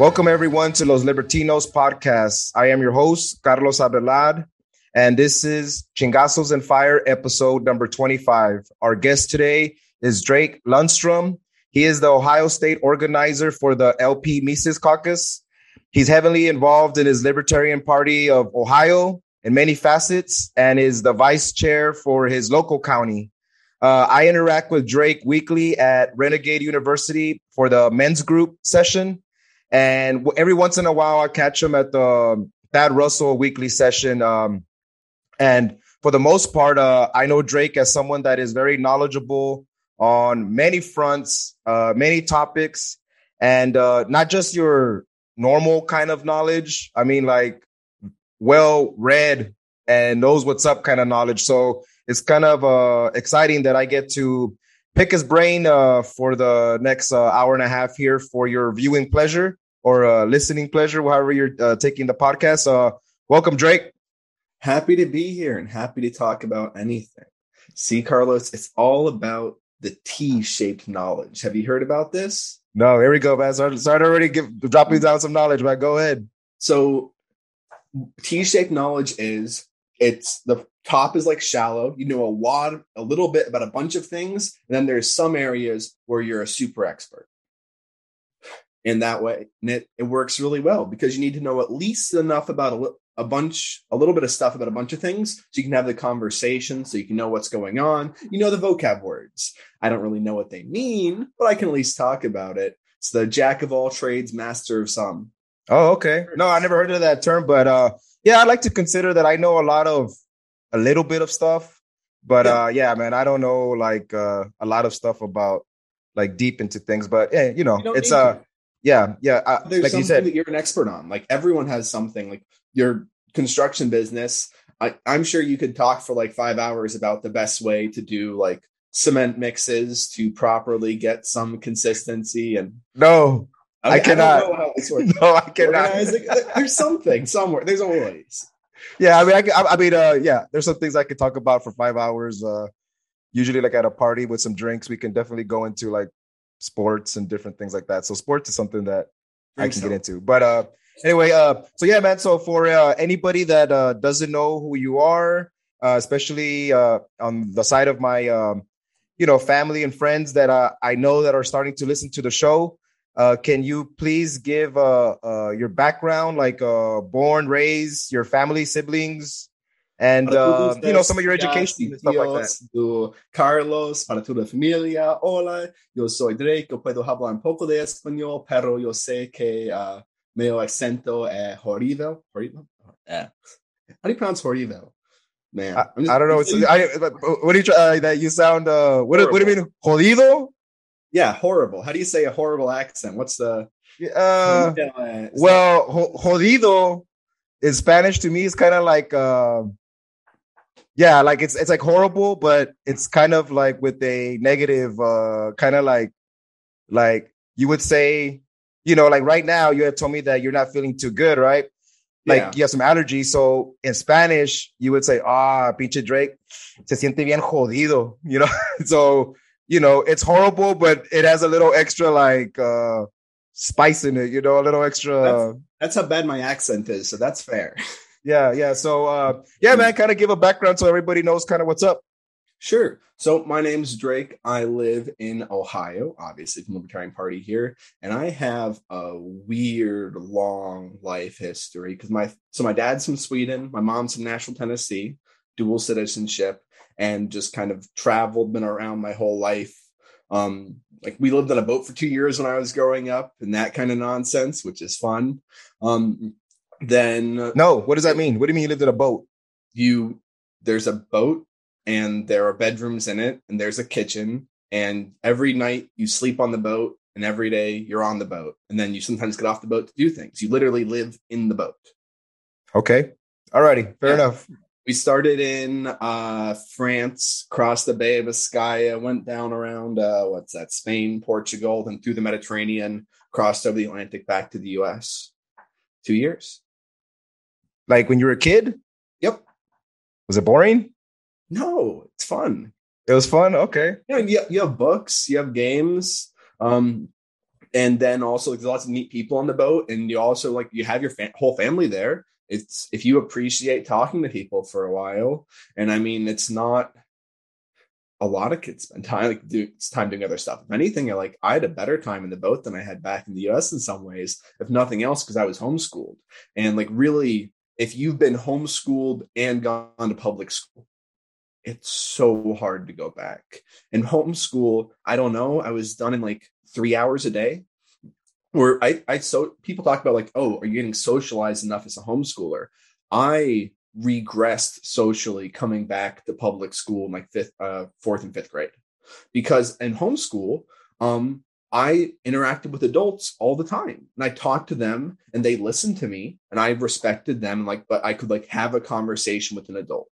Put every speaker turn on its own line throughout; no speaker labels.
Welcome, everyone, to Los Libertinos podcast. I am your host, Carlos Abelard, and this is Chingazos and Fire episode number 25. Our guest today is Drake Lundstrom. He is the Ohio State organizer for the LP Mises Caucus. He's heavily involved in his Libertarian Party of Ohio in many facets and is the vice chair for his local county. Uh, I interact with Drake weekly at Renegade University for the men's group session and every once in a while, I catch him at the Thad Russell weekly session. Um, and for the most part, uh, I know Drake as someone that is very knowledgeable on many fronts, uh, many topics, and uh, not just your normal kind of knowledge. I mean, like well read and knows what's up kind of knowledge. So it's kind of uh, exciting that I get to pick his brain uh, for the next uh, hour and a half here for your viewing pleasure or uh, listening pleasure, however you're uh, taking the podcast. Uh, welcome, Drake.
Happy to be here and happy to talk about anything. See, Carlos, it's all about the T-shaped knowledge. Have you heard about this?
No, here we go, man. Start, start already give, dropping down some knowledge, man. Go ahead.
So, T-shaped knowledge is it's the top is like shallow. You know a lot, a little bit about a bunch of things, and then there's some areas where you're a super expert in that way. And it, it works really well because you need to know at least enough about a, a bunch, a little bit of stuff about a bunch of things so you can have the conversation, so you can know what's going on. You know the vocab words. I don't really know what they mean, but I can at least talk about it. It's the jack of all trades, master of some.
Oh, okay. No, I never heard of that term, but uh yeah, i'd like to consider that I know a lot of a little bit of stuff. But yeah. uh yeah, man, I don't know like uh a lot of stuff about like deep into things. But yeah, you know, you it's uh to yeah, yeah.
There's like something you said, that you're an expert on. Like everyone has something. Like your construction business. I, I'm sure you could talk for like five hours about the best way to do like cement mixes to properly get some consistency and
no I, mean, I cannot
I no i cannot there's something somewhere there's always
yeah i mean I, I mean uh yeah there's some things i could talk about for five hours uh usually like at a party with some drinks we can definitely go into like sports and different things like that. So sports is something that I, I can so. get into. But uh anyway, uh so yeah, man. So for uh, anybody that uh doesn't know who you are, uh, especially uh on the side of my um you know family and friends that uh, I know that are starting to listen to the show. Uh, can you please give uh, uh, your background, like uh, born, raised, your family, siblings, and uh, you know some of your education and stuff like that.
Do Carlos, para toda familia, hola, yo soy Drake, yo puedo hablar un poco de español, pero yo sé que uh, mi acento es horrible. Horrible? Yeah. How do you pronounce horrible? Man,
I, just, I don't know. I, what do you try? Uh, that you sound. Uh, what, what do you mean, jodido?
Yeah, horrible. How do you say a horrible accent? What's the?
Uh, well, jodido in Spanish to me is kind of like. Uh, yeah like it's it's like horrible but it's kind of like with a negative uh kind of like like you would say you know like right now you have told me that you're not feeling too good right like yeah. you have some allergies so in spanish you would say ah pinche drake se siente bien jodido you know so you know it's horrible but it has a little extra like uh spice in it you know a little extra
that's, that's how bad my accent is so that's fair
yeah, yeah. So, uh, yeah, man, kind of give a background so everybody knows kind of what's up.
Sure. So my name's Drake. I live in Ohio, obviously from the Libertarian Party here, and I have a weird long life history because my so my dad's from Sweden, my mom's from Nashville, Tennessee, dual citizenship, and just kind of traveled, been around my whole life. Um, like we lived on a boat for two years when I was growing up, and that kind of nonsense, which is fun. Um, then
no what does that mean? What do you mean you lived in a boat?
You there's a boat and there are bedrooms in it and there's a kitchen and every night you sleep on the boat and every day you're on the boat and then you sometimes get off the boat to do things. You literally live in the boat.
Okay. Alrighty fair yeah. enough
we started in uh, france crossed the bay of biscaya went down around uh, what's that spain portugal then through the mediterranean crossed over the atlantic back to the us two years
like when you were a kid?
Yep.
Was it boring?
No, it's fun.
It was fun. Okay.
Yeah, you, you have books, you have games. Um, and then also like, there's lots of neat people on the boat, and you also like you have your fa- whole family there. It's if you appreciate talking to people for a while, and I mean it's not a lot of kids spend time like do time doing other stuff. If anything, I like I had a better time in the boat than I had back in the US in some ways, if nothing else, because I was homeschooled. And like really, if you've been homeschooled and gone to public school, it's so hard to go back. And homeschool, I don't know, I was done in like three hours a day. Where I, I so people talk about like, oh, are you getting socialized enough as a homeschooler? I regressed socially coming back to public school in like fifth, uh, fourth and fifth grade, because in homeschool, um, I interacted with adults all the time and I talked to them and they listened to me and I respected them like but I could like have a conversation with an adult.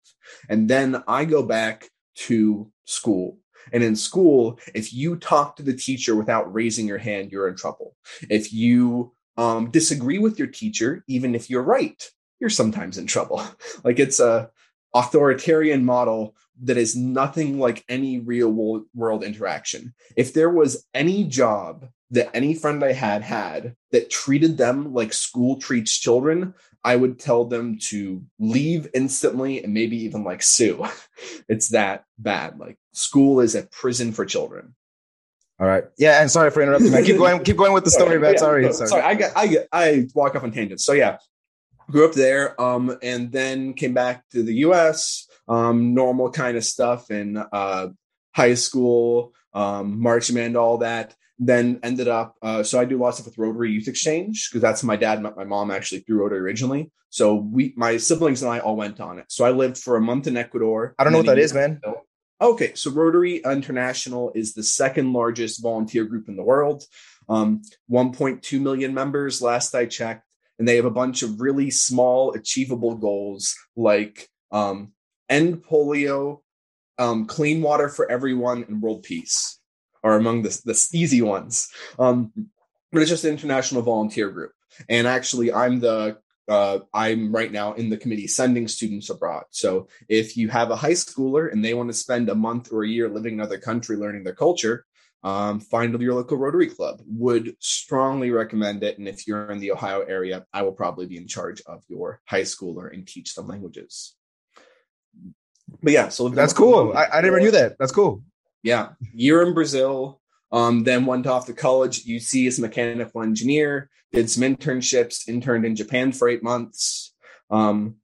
And then I go back to school. And in school, if you talk to the teacher without raising your hand, you're in trouble. If you um, disagree with your teacher, even if you're right, you're sometimes in trouble. like it's a authoritarian model that is nothing like any real world interaction. If there was any job that any friend I had had that treated them like school treats children, I would tell them to leave instantly and maybe even like sue. it's that bad. Like school is a prison for children.
All right. Yeah, and sorry for interrupting. Man. Keep going. Keep going with the story, man. Yeah, sorry, sorry.
Sorry. I get. I get. I walk off on tangents. So yeah, grew up there, um, and then came back to the U.S. Um, normal kind of stuff in uh, high school, um, marching band, all that. Then ended up. Uh, so I do lots of stuff with Rotary Youth Exchange because that's my dad met my mom actually through Rotary originally. So we, my siblings and I, all went on it. So I lived for a month in Ecuador.
I don't know what that is, man.
Okay, so Rotary International is the second largest volunteer group in the world. Um, 1.2 million members last I checked and they have a bunch of really small achievable goals like um, end polio um, clean water for everyone and world peace are among the, the easy ones um, but it's just an international volunteer group and actually i'm the uh, I'm right now in the committee sending students abroad. So if you have a high schooler and they want to spend a month or a year living in another country learning their culture, um, find your local Rotary Club. Would strongly recommend it. And if you're in the Ohio area, I will probably be in charge of your high schooler and teach them languages. But yeah, so
that's cool. I, I never knew that. That's cool.
Yeah, year in Brazil. Um, then went off to college at UC as a mechanical engineer. Did some internships. Interned in Japan for eight months. Um,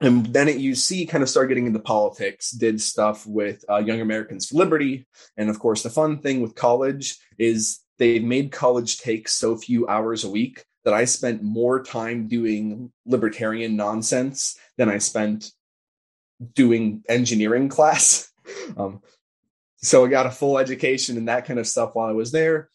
and then at UC, kind of started getting into politics, did stuff with uh, Young Americans for Liberty. And of course, the fun thing with college is they've made college take so few hours a week that I spent more time doing libertarian nonsense than I spent doing engineering class. um, so I got a full education and that kind of stuff while I was there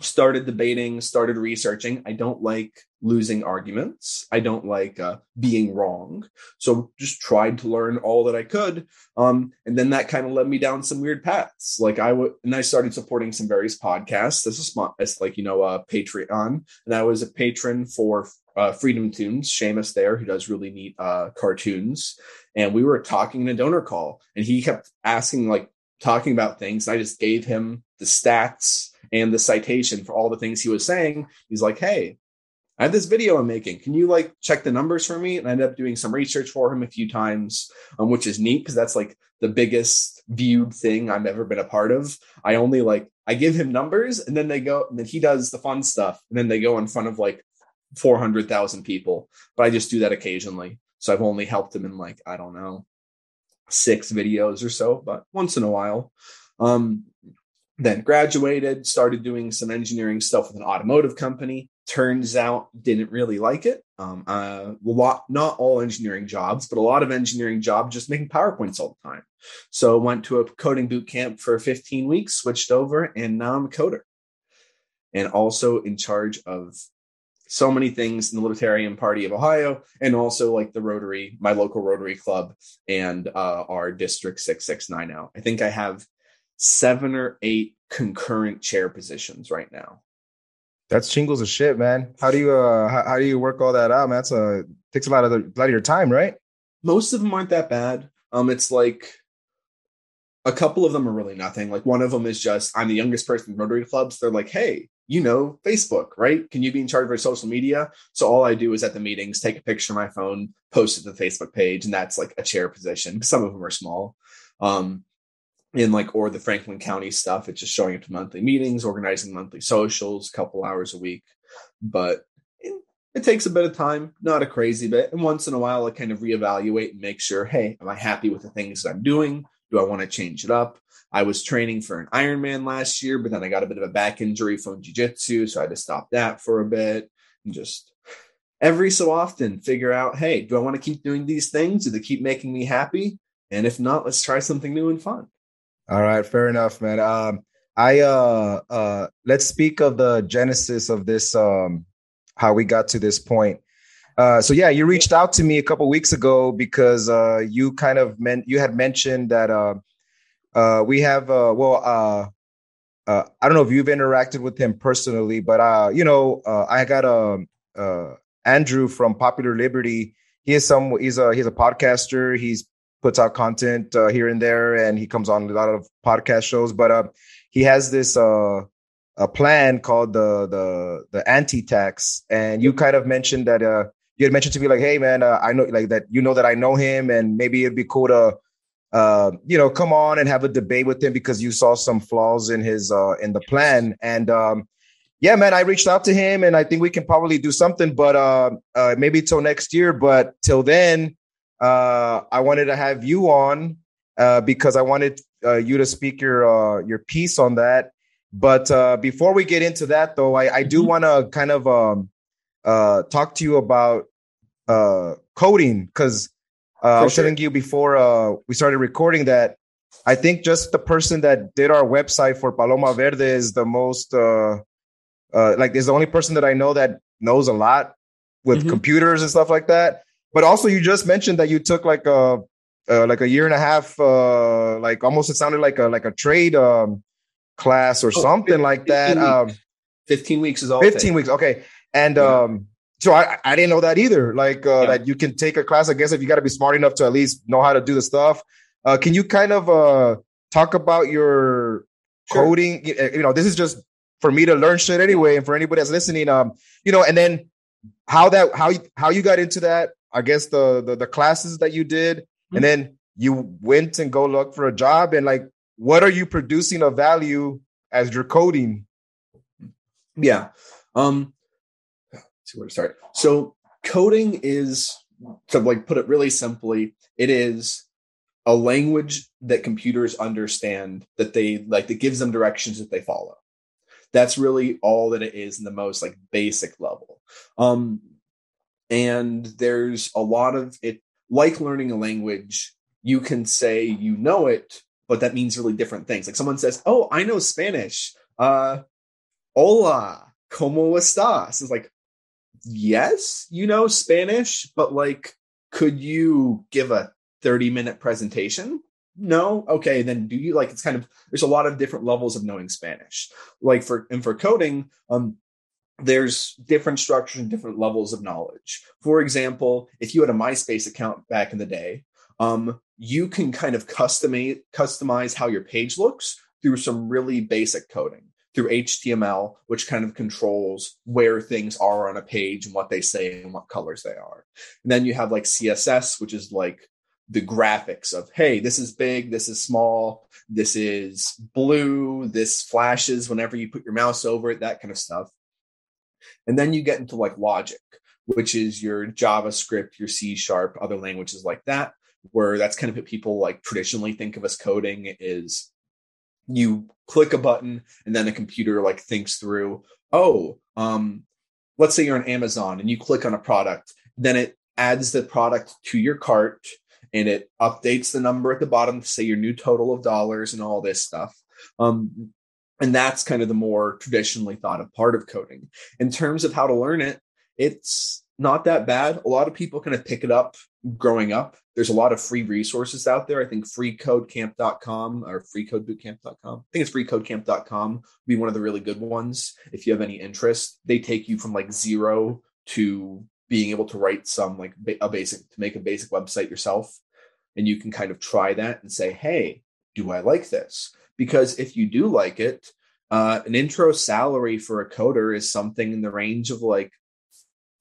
started debating, started researching. I don't like losing arguments. I don't like uh, being wrong. So just tried to learn all that I could. Um, and then that kind of led me down some weird paths. Like I would, and I started supporting some various podcasts smart, as like, you know, uh, Patreon. And I was a patron for uh, FreedomToons, Seamus there, who does really neat uh, cartoons. And we were talking in a donor call and he kept asking, like, talking about things. I just gave him the stats and the citation for all the things he was saying. He's like, hey, I have this video I'm making. Can you like check the numbers for me? And I ended up doing some research for him a few times, um, which is neat because that's like the biggest viewed thing I've ever been a part of. I only like I give him numbers and then they go and then he does the fun stuff and then they go in front of like 400,000 people. But I just do that occasionally. So I've only helped him in like, I don't know, six videos or so, but once in a while. Um, then graduated, started doing some engineering stuff with an automotive company. Turns out didn't really like it. Um, uh, a lot, not all engineering jobs, but a lot of engineering jobs just making PowerPoints all the time. So went to a coding boot camp for 15 weeks, switched over, and now I'm a coder. And also in charge of so many things in the Libertarian Party of Ohio, and also like the Rotary, my local Rotary Club, and uh, our District 669 now. I think I have seven or eight concurrent chair positions right now.
That's shingles of shit, man. How do you uh how, how do you work all that out, man? That's a takes a lot of the, a lot of your time, right?
Most of them aren't that bad. Um, it's like a couple of them are really nothing. Like one of them is just I'm the youngest person in Rotary clubs. They're like, hey, you know Facebook, right? Can you be in charge of our social media? So all I do is at the meetings, take a picture of my phone, post it to the Facebook page, and that's like a chair position. Some of them are small. Um, in like or the Franklin County stuff, it's just showing up to monthly meetings, organizing monthly socials, a couple hours a week. But it, it takes a bit of time, not a crazy bit. And once in a while, I kind of reevaluate and make sure, hey, am I happy with the things that I'm doing? Do I want to change it up? I was training for an Ironman last year, but then I got a bit of a back injury from jiu-jitsu, so I had to stop that for a bit and just every so often figure out, hey, do I want to keep doing these things? Do they keep making me happy? And if not, let's try something new and fun.
All right, fair enough, man. Um, I uh, uh, let's speak of the genesis of this, um, how we got to this point. Uh, so yeah, you reached out to me a couple weeks ago because uh, you kind of meant you had mentioned that uh, uh, we have uh, well, uh, uh, I don't know if you've interacted with him personally, but uh, you know, uh, I got a um, uh, Andrew from Popular Liberty. He is some. He's a he's a podcaster. He's puts out content uh, here and there, and he comes on a lot of podcast shows. But uh, he has this uh, a plan called the the the anti tax, and you kind of mentioned that uh, you had mentioned to me like, hey man, uh, I know like that you know that I know him, and maybe it'd be cool to uh, you know, come on and have a debate with him because you saw some flaws in his uh, in the plan. And um, yeah, man, I reached out to him, and I think we can probably do something, but uh, uh, maybe till next year. But till then, uh, I wanted to have you on uh, because I wanted uh, you to speak your uh, your piece on that. But uh, before we get into that, though, I, I do mm-hmm. want to kind of um, uh, talk to you about uh, coding because uh, I was sure. telling you before uh, we started recording that I think just the person that did our website for Paloma Verde is the most uh, uh, like is the only person that I know that knows a lot with mm-hmm. computers and stuff like that. But also, you just mentioned that you took like a uh, like a year and a half, uh, like almost it sounded like a like a trade um, class or oh, something 15, like that.
15 um, Fifteen weeks is all.
Fifteen weeks, okay. And yeah. um, so I, I didn't know that either. Like uh, yeah. that you can take a class. I guess if you got to be smart enough to at least know how to do the stuff. Uh, can you kind of uh, talk about your sure. coding? You know, this is just for me to learn shit anyway, and for anybody that's listening. Um, you know, and then how that how you how you got into that. I guess the the, the classes that you did, mm-hmm. and then you went and go look for a job, and like, what are you producing of value as you're coding?
Yeah. Um, see where to start. So coding is to like put it really simply, it is a language that computers understand that they like that gives them directions that they follow. That's really all that it is in the most like basic level. Um and there's a lot of it like learning a language, you can say you know it, but that means really different things. Like someone says, "Oh, I know Spanish." Uh hola, ¿cómo estás? It's like, yes, you know Spanish, but like, could you give a 30 minute presentation? No. Okay. Then do you like, it's kind of, there's a lot of different levels of knowing Spanish. Like for, and for coding, um, there's different structures and different levels of knowledge. For example, if you had a MySpace account back in the day, um, you can kind of customize customize how your page looks through some really basic coding through HTML, which kind of controls where things are on a page and what they say and what colors they are. And then you have like CSS, which is like the graphics of, hey, this is big, this is small, this is blue, this flashes whenever you put your mouse over it, that kind of stuff. And then you get into like logic, which is your JavaScript, your C sharp, other languages like that, where that's kind of what people like traditionally think of as coding is you click a button and then the computer like thinks through oh um let's say you're on amazon and you click on a product then it adds the product to your cart and it updates the number at the bottom to say your new total of dollars and all this stuff. Um and that's kind of the more traditionally thought of part of coding. In terms of how to learn it it's not that bad. A lot of people kind of pick it up growing up. There's a lot of free resources out there. I think freecodecamp.com or freecodebootcamp.com. I think it's freecodecamp.com would be one of the really good ones. If you have any interest, they take you from like zero to being able to write some like a basic to make a basic website yourself. And you can kind of try that and say, hey, do I like this? Because if you do like it, uh, an intro salary for a coder is something in the range of like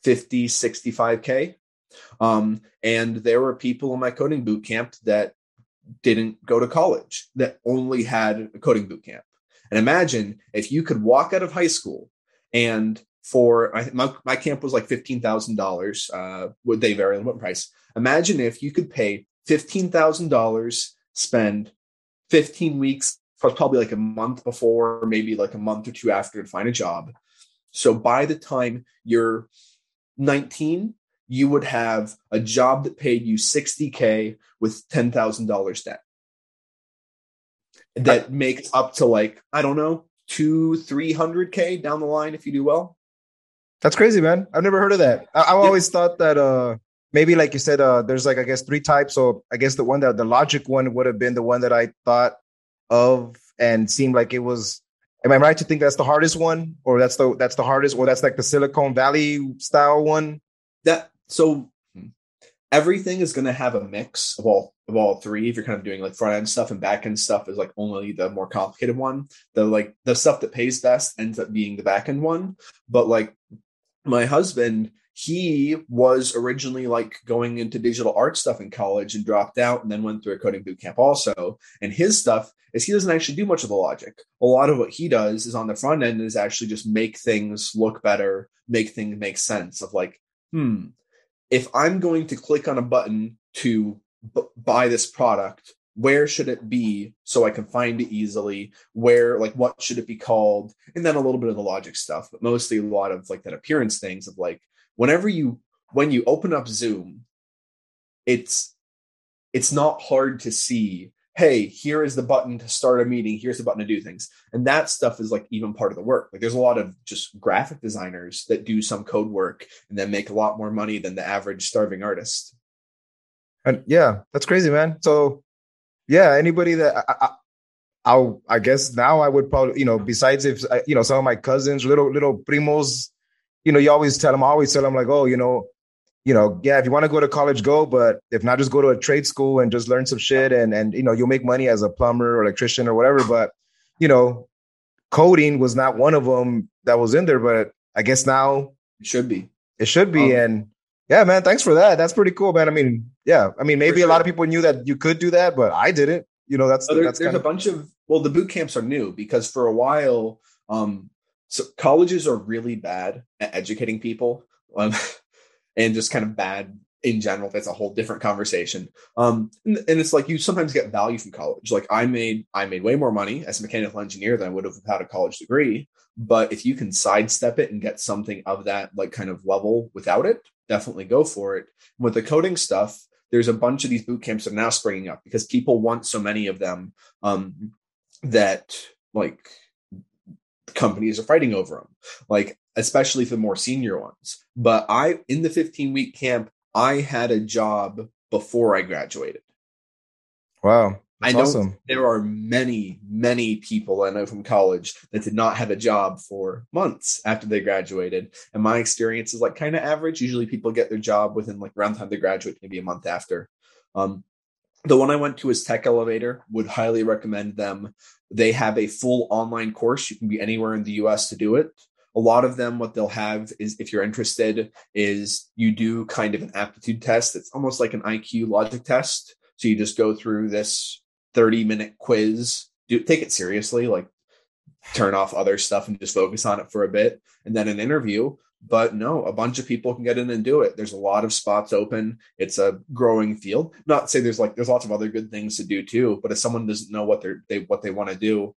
50, 65K. Um, and there were people in my coding boot camp that didn't go to college, that only had a coding boot camp. And imagine if you could walk out of high school and for my, my camp was like fifteen thousand uh, dollars. Would they vary on what price? Imagine if you could pay fifteen thousand dollars, spend fifteen weeks, probably like a month before, maybe like a month or two after to find a job. So by the time you're 19, you would have a job that paid you 60K with $10,000 debt. That makes up to like, I don't know, two, 300K down the line if you do well.
That's crazy, man. I've never heard of that. I, have always thought that uh, maybe, like you said, uh, there's like, I guess, three types. So I guess the one that the logic one would have been the one that I thought of and seemed like it was Am I right to think that's the hardest one, or that's the that's the hardest, or that's like the Silicon Valley style one?
That so hmm. everything is going to have a mix of all of all three. If you're kind of doing like front end stuff and back end stuff, is like only the more complicated one. The like the stuff that pays best ends up being the back end one. But like my husband, he was originally like going into digital art stuff in college and dropped out and then went through a coding boot camp also. And his stuff is he doesn't actually do much of the logic. A lot of what he does is on the front end is actually just make things look better, make things make sense of like, hmm, if I'm going to click on a button to b- buy this product, where should it be so I can find it easily? Where, like, what should it be called? And then a little bit of the logic stuff, but mostly a lot of like that appearance things of like, whenever you, when you open up Zoom, it's, it's not hard to see hey, here is the button to start a meeting. Here's the button to do things. And that stuff is like even part of the work. Like there's a lot of just graphic designers that do some code work and then make a lot more money than the average starving artist.
And yeah, that's crazy, man. So yeah, anybody that I, I, will I guess now I would probably, you know, besides if, uh, you know, some of my cousins, little, little primos, you know, you always tell them, I always tell them like, oh, you know, you know, yeah, if you want to go to college, go. But if not, just go to a trade school and just learn some shit, and and you know, you'll make money as a plumber or electrician or whatever. But you know, coding was not one of them that was in there. But I guess now
it should be.
It should be. Um, and yeah, man, thanks for that. That's pretty cool, man. I mean, yeah, I mean, maybe sure. a lot of people knew that you could do that, but I didn't. You know, that's,
there,
that's
there's kinda... a bunch of well, the boot camps are new because for a while, um, so colleges are really bad at educating people. Um, and just kind of bad in general. That's a whole different conversation. Um, and, and, it's like you sometimes get value from college. Like I made, I made way more money as a mechanical engineer than I would have without a college degree. But if you can sidestep it and get something of that like kind of level without it, definitely go for it. With the coding stuff, there's a bunch of these boot camps that are now springing up because people want so many of them um, that like companies are fighting over them. Like especially for the more senior ones. But I, in the 15 week camp, I had a job before I graduated.
Wow.
I know awesome. there are many, many people I know from college that did not have a job for months after they graduated. And my experience is like kind of average. Usually people get their job within like around the time they graduate, maybe a month after. Um, the one I went to is Tech Elevator. Would highly recommend them. They have a full online course. You can be anywhere in the US to do it a lot of them what they'll have is if you're interested is you do kind of an aptitude test it's almost like an iq logic test so you just go through this 30 minute quiz do take it seriously like turn off other stuff and just focus on it for a bit and then an interview but no a bunch of people can get in and do it. There's a lot of spots open. It's a growing field. Not say there's like there's lots of other good things to do too but if someone doesn't know what they're they what they want to do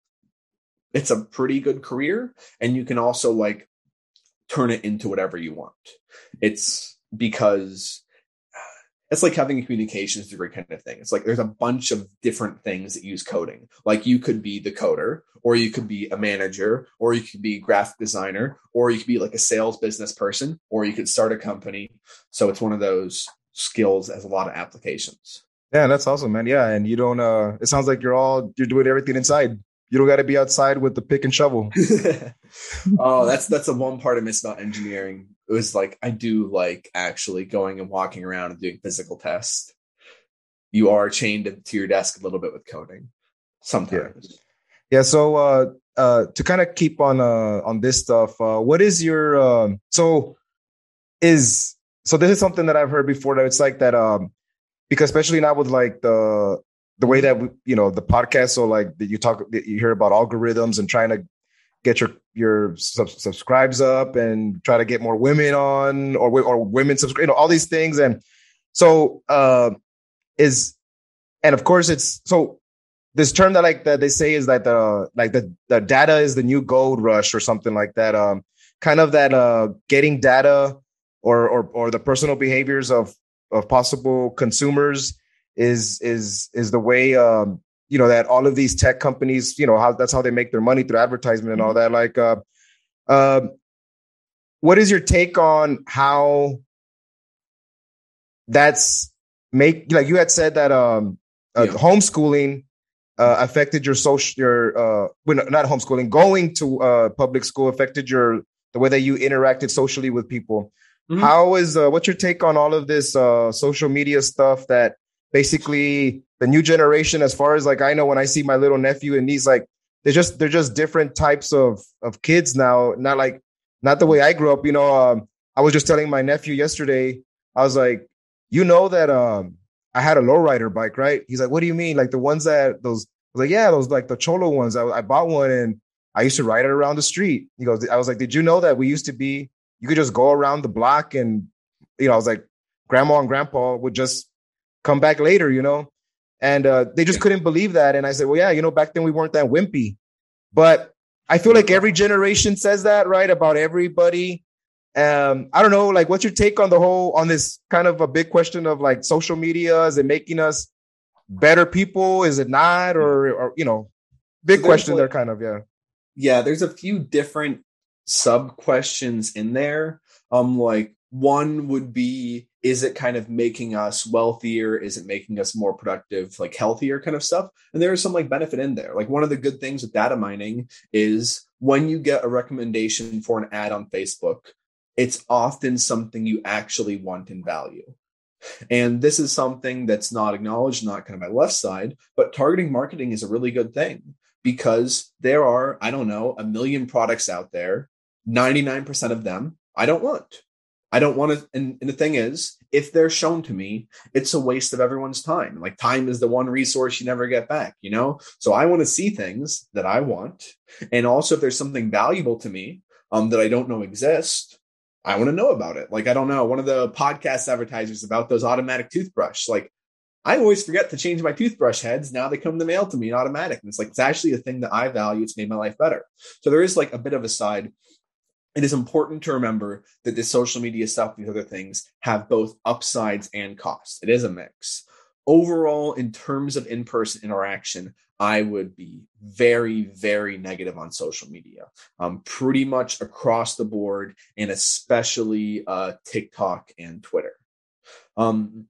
it's a pretty good career and you can also like turn it into whatever you want. It's because it's like having a communications degree kind of thing. It's like there's a bunch of different things that use coding. Like you could be the coder, or you could be a manager, or you could be graphic designer, or you could be like a sales business person, or you could start a company. So it's one of those skills as a lot of applications.
Yeah, that's awesome, man. Yeah, and you don't. uh It sounds like you're all you're doing everything inside you don't got to be outside with the pick and shovel.
oh, that's that's the one part I miss about engineering. It was like I do like actually going and walking around and doing physical tests. You are chained to your desk a little bit with coding sometimes.
Yeah. yeah so uh, uh, to kind of keep on uh, on this stuff, uh, what is your um, so is so this is something that I've heard before that it's like that um because especially now with like the the way that we, you know the podcast so like that you talk you hear about algorithms and trying to get your your sub- subscribes up and try to get more women on or or women subscribe you know all these things. And so uh is and of course it's so this term that like that they say is that the like the the data is the new gold rush or something like that um kind of that uh getting data or or or the personal behaviors of of possible consumers is is is the way um you know that all of these tech companies you know how that's how they make their money through advertisement and all mm-hmm. that like uh uh, what is your take on how that's make like you had said that um uh, yeah. homeschooling uh, affected your social your uh well, not homeschooling going to uh public school affected your the way that you interacted socially with people mm-hmm. How is uh, what's your take on all of this uh social media stuff that basically the new generation as far as like i know when i see my little nephew and niece like they're just they're just different types of of kids now. Not like not the way i grew up you know um, i was just telling my nephew yesterday i was like you know that um i had a lowrider bike right? He's like what do you mean? Like the ones that those I was like yeah those like the cholo ones. I, I bought one and i used to ride it around the street. He goes i was like did you know that we used to be you could just go around the block and you know i was like grandma and grandpa would just come back later, you know? And uh, they just couldn't believe that. And I said, well, yeah, you know, back then we weren't that wimpy. But I feel like every generation says that, right? About everybody. Um, I don't know, like, what's your take on the whole, on this kind of a big question of like social media? Is it making us better people? Is it not? Or, or you know, big so question like, there, kind of, yeah.
Yeah, there's a few different sub questions in there. Um, like one would be is it kind of making us wealthier? Is it making us more productive like healthier kind of stuff? And there is some like benefit in there. Like one of the good things with data mining is when you get a recommendation for an ad on facebook it's often something you actually want and value. And this is something that's not acknowledged not kind of my left side but targeting marketing is a really good thing because there are i don't know a million products out there 99% of them i don't want I don't want to. And, and, the thing is, if they're shown to me, it's a waste of everyone's time. Like time is the one resource you never get back, you know? So I want to see things that I want. And also, if there's something valuable to me um, that I don't know exist, I want to know about it. Like, I don't know, one of the podcast advertisers about those automatic toothbrush, like, I always forget to change my toothbrush heads. Now they come in the mail to me automatic. And it's like, it's actually a thing that I value. It's made my life better. So there is like a bit of a side it is important to remember that the social media stuff, these other things, have both upsides and costs. It is a mix. Overall, in terms of in person interaction, I would be very, very negative on social media, um, pretty much across the board, and especially uh, TikTok and Twitter. Um,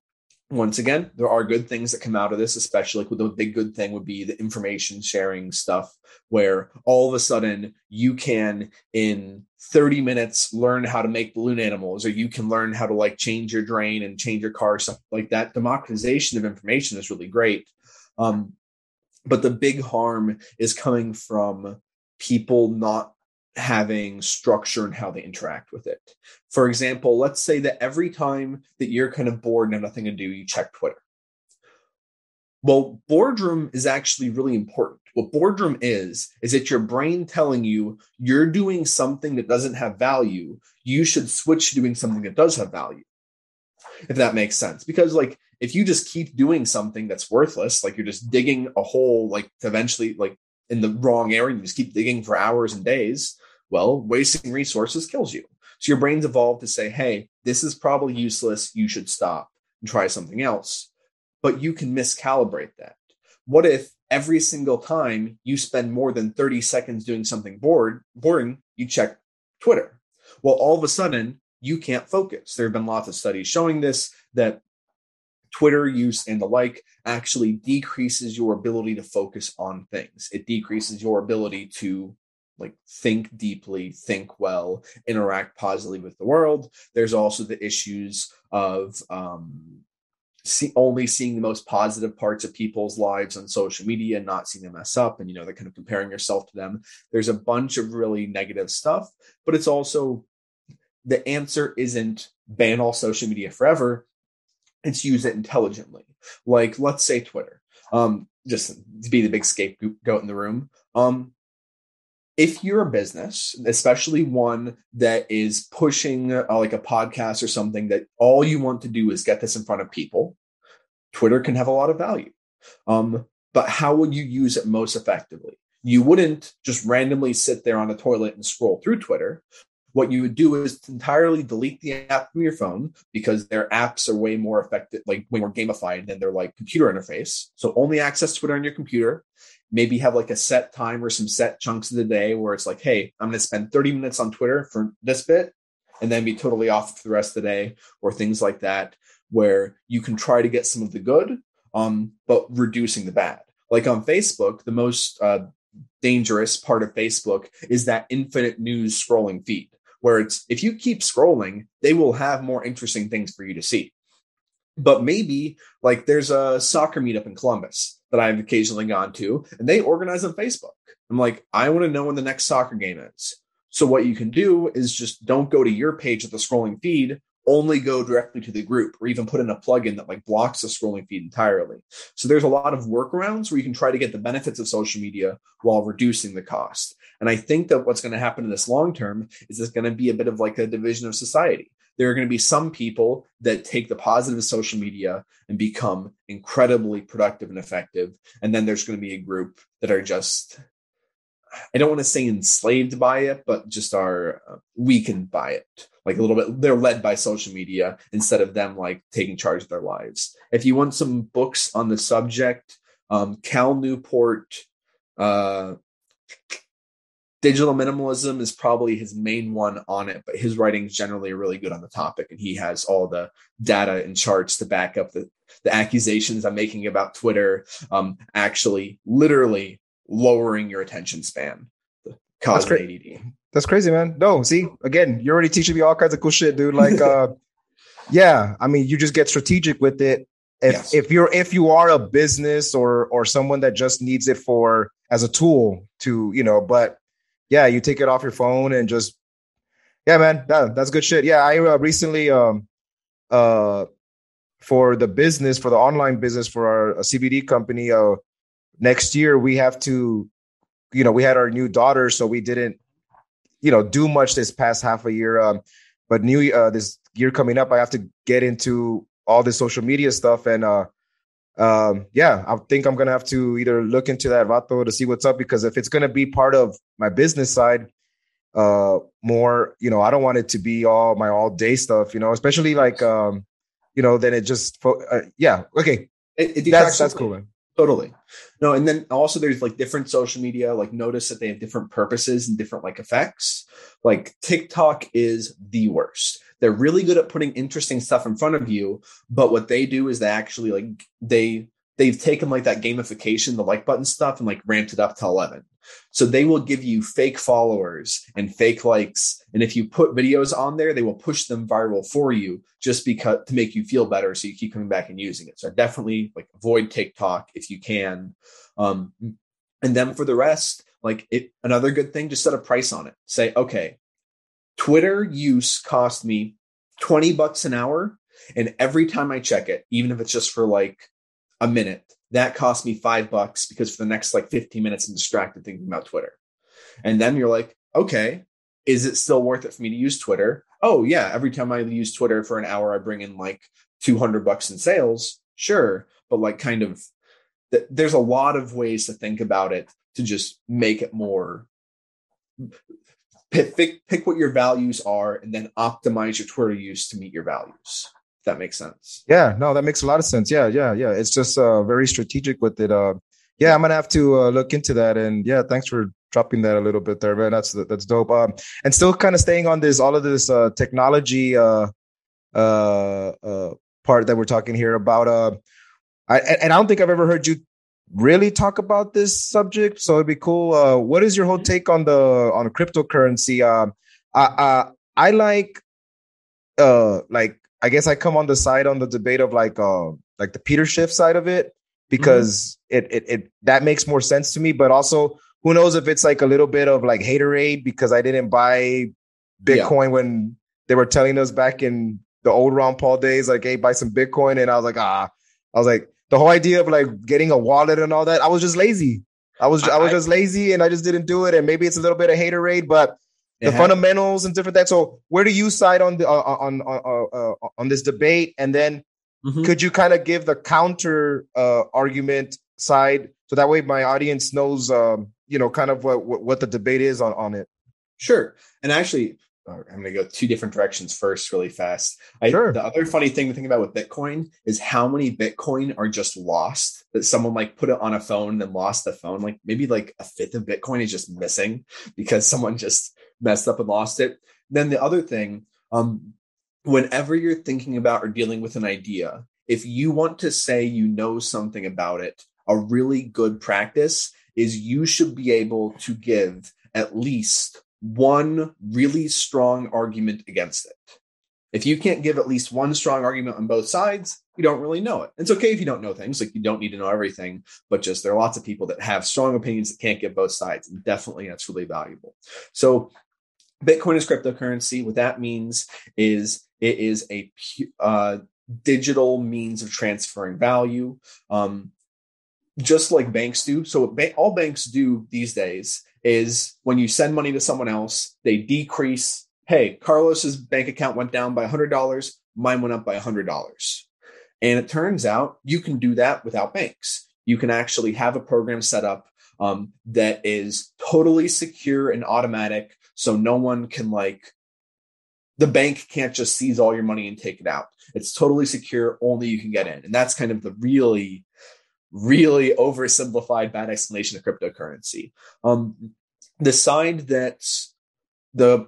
once again, there are good things that come out of this, especially like the big good thing would be the information sharing stuff, where all of a sudden you can in 30 minutes learn how to make balloon animals, or you can learn how to like change your drain and change your car, stuff like that. Democratization of information is really great. Um, but the big harm is coming from people not having structure and how they interact with it. For example, let's say that every time that you're kind of bored and have nothing to do, you check Twitter. Well, boredom is actually really important. What boredom is, is it your brain telling you you're doing something that doesn't have value. You should switch to doing something that does have value. If that makes sense. Because, like, if you just keep doing something that's worthless, like you're just digging a hole, like eventually, like in the wrong area, you just keep digging for hours and days, well, wasting resources kills you. So your brain's evolved to say, hey, this is probably useless. You should stop and try something else. But you can miscalibrate that. What if every single time you spend more than 30 seconds doing something bored, boring, you check Twitter? Well, all of a sudden, you can't focus. There have been lots of studies showing this that Twitter use and the like actually decreases your ability to focus on things. It decreases your ability to like think deeply, think well, interact positively with the world. There's also the issues of um, see only seeing the most positive parts of people's lives on social media and not seeing them mess up and you know they're kind of comparing yourself to them. There's a bunch of really negative stuff but it's also the answer isn't ban all social media forever. It's use it intelligently. Like let's say twitter. Um just to be the big scapegoat in the room. Um if you're a business, especially one that is pushing uh, like a podcast or something that all you want to do is get this in front of people, Twitter can have a lot of value. Um, but how would you use it most effectively? You wouldn't just randomly sit there on a toilet and scroll through Twitter. What you would do is entirely delete the app from your phone because their apps are way more effective, like way more gamified than their like computer interface. So only access Twitter on your computer maybe have like a set time or some set chunks of the day where it's like, hey, I'm going to spend 30 minutes on Twitter for this bit and then be totally off for the rest of the day or things like that, where you can try to get some of the good, um, but reducing the bad. Like on Facebook, the most uh, dangerous part of Facebook is that infinite news scrolling feed, where it's if you keep scrolling, they will have more interesting things for you to see. But maybe like there's a soccer meetup in Columbus that I've occasionally gone to, and they organize on Facebook. I'm like, I want to know when the next soccer game is. So what you can do is just don't go to your page of the scrolling feed, only go directly to the group, or even put in a plugin that like blocks the scrolling feed entirely. So there's a lot of workarounds where you can try to get the benefits of social media while reducing the cost. And I think that what's going to happen in this long term is it's going to be a bit of like a division of society there are going to be some people that take the positive of social media and become incredibly productive and effective. And then there's going to be a group that are just, I don't want to say enslaved by it, but just are uh, weakened by it. Like a little bit, they're led by social media instead of them like taking charge of their lives. If you want some books on the subject, um, Cal Newport, uh, digital minimalism is probably his main one on it but his writing is generally really good on the topic and he has all the data and charts to back up the, the accusations i'm making about twitter um, actually literally lowering your attention span causing
That's cra- add That's crazy, man. No, see, again, you're already teaching me all kinds of cool shit, dude. Like, uh, yeah, I mean, you just get strategic with it. If yes. if you're if you are a business or or someone that just needs it for as a tool to you know, but yeah, you take it off your phone and just yeah, man, that, that's good shit. Yeah, I uh, recently um uh for the business for the online business for our CBD company uh next year we have to you know we had our new daughter so we didn't you know do much this past half a year um but new uh this year coming up I have to get into all this social media stuff and uh um, yeah, I think I'm gonna have to either look into that vato to see what's up because if it's gonna be part of my business side, uh, more, you know, I don't want it to be all my all day stuff, you know, especially like, um, you know, then it just, uh, yeah, okay,
it, it that's that's cool. Man. Totally. No, and then also there's like different social media. Like notice that they have different purposes and different like effects. Like TikTok is the worst. They're really good at putting interesting stuff in front of you, but what they do is they actually like they they've taken like that gamification, the like button stuff, and like ramped it up to 11. So they will give you fake followers and fake likes. And if you put videos on there, they will push them viral for you just because to make you feel better. So you keep coming back and using it. So definitely like avoid TikTok if you can. Um, and then for the rest, like it, another good thing, just set a price on it. Say, okay, Twitter use cost me 20 bucks an hour. And every time I check it, even if it's just for like a minute, that cost me five bucks because for the next like 15 minutes, I'm distracted thinking about Twitter. And then you're like, okay, is it still worth it for me to use Twitter? Oh, yeah. Every time I use Twitter for an hour, I bring in like 200 bucks in sales. Sure. But like, kind of, th- there's a lot of ways to think about it to just make it more pick, pick, what your values are and then optimize your Twitter use to meet your values. If that makes sense.
Yeah, no, that makes a lot of sense. Yeah, yeah, yeah. It's just uh, very strategic with it. Uh, yeah, I'm gonna have to uh, look into that. And yeah, thanks for dropping that a little bit there, man. That's that's dope. Um, and still kind of staying on this, all of this uh, technology uh, uh, part that we're talking here about. I and I don't think I've ever heard you really talk about this subject. So it'd be cool. Uh, what is your whole take on the on cryptocurrency? Uh, I, I I like uh like I guess I come on the side on the debate of like uh like the Peter Schiff side of it because mm-hmm. it, it it that makes more sense to me. But also, who knows if it's like a little bit of like haterade because I didn't buy Bitcoin yeah. when they were telling us back in the old Ron Paul days, like, hey, buy some Bitcoin, and I was like, ah, I was like, the whole idea of like getting a wallet and all that, I was just lazy. I was I, was just lazy and I just didn't do it. And maybe it's a little bit of haterade, but the fundamentals and different things. So where do you side on the uh, on on uh, uh, on this debate? And then mm-hmm. could you kind of give the counter uh, argument side so that way my audience knows um, you know kind of what what the debate is on on it.
Sure. And actually, I'm going to go two different directions first, really fast. I, sure. The other funny thing to think about with Bitcoin is how many Bitcoin are just lost. That someone like put it on a phone and then lost the phone. Like maybe like a fifth of Bitcoin is just missing because someone just messed up and lost it. Then the other thing, um, whenever you're thinking about or dealing with an idea, if you want to say you know something about it, a really good practice is you should be able to give at least one really strong argument against it. If you can't give at least one strong argument on both sides, you don't really know it. It's okay if you don't know things, like you don't need to know everything, but just there are lots of people that have strong opinions that can't give both sides. And definitely that's really valuable. So Bitcoin is cryptocurrency. What that means is it is a uh, digital means of transferring value, um, just like banks do. So, all banks do these days is when you send money to someone else, they decrease. Hey, Carlos's bank account went down by $100. Mine went up by $100. And it turns out you can do that without banks. You can actually have a program set up um, that is totally secure and automatic. So no one can like, the bank can't just seize all your money and take it out. It's totally secure. Only you can get in. And that's kind of the really, really oversimplified bad explanation of cryptocurrency. Um, the side that the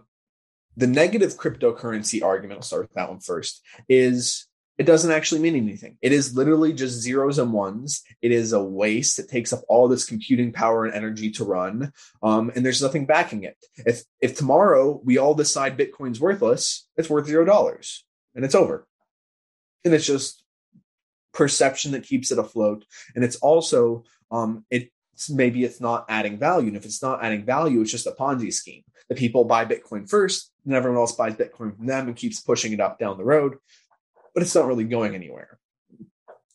the negative cryptocurrency argument, I'll start with that one first, is it doesn't actually mean anything. It is literally just zeros and ones. It is a waste. It takes up all this computing power and energy to run, um, and there's nothing backing it. If if tomorrow we all decide Bitcoin's worthless, it's worth zero dollars, and it's over. And it's just perception that keeps it afloat, and it's also um, it maybe it's not adding value, and if it's not adding value, it's just a Ponzi scheme. The people buy Bitcoin first, and everyone else buys Bitcoin from them and keeps pushing it up down the road but it's not really going anywhere.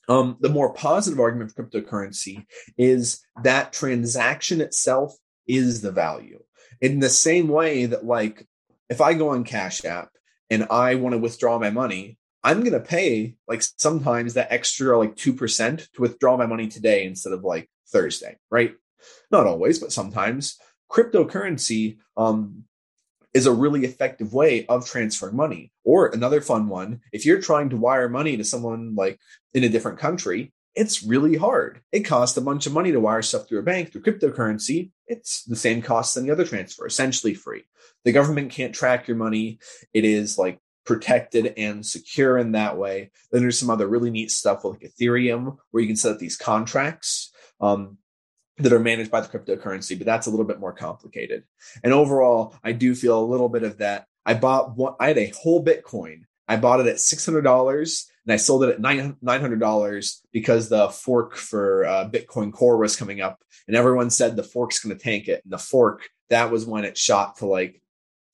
Um, the more positive argument for cryptocurrency is that transaction itself is the value. In the same way that, like, if I go on Cash App and I want to withdraw my money, I'm going to pay like sometimes that extra like 2% to withdraw my money today instead of like Thursday, right? Not always, but sometimes. Cryptocurrency, um, is a really effective way of transferring money. Or another fun one, if you're trying to wire money to someone like in a different country, it's really hard. It costs a bunch of money to wire stuff through a bank through cryptocurrency. It's the same cost as the other transfer, essentially free. The government can't track your money. It is like protected and secure in that way. Then there's some other really neat stuff like Ethereum, where you can set up these contracts. Um, that are managed by the cryptocurrency, but that's a little bit more complicated. And overall, I do feel a little bit of that. I bought one, I had a whole Bitcoin. I bought it at $600 and I sold it at $900 because the fork for uh, Bitcoin Core was coming up and everyone said the fork's going to tank it. And the fork, that was when it shot to like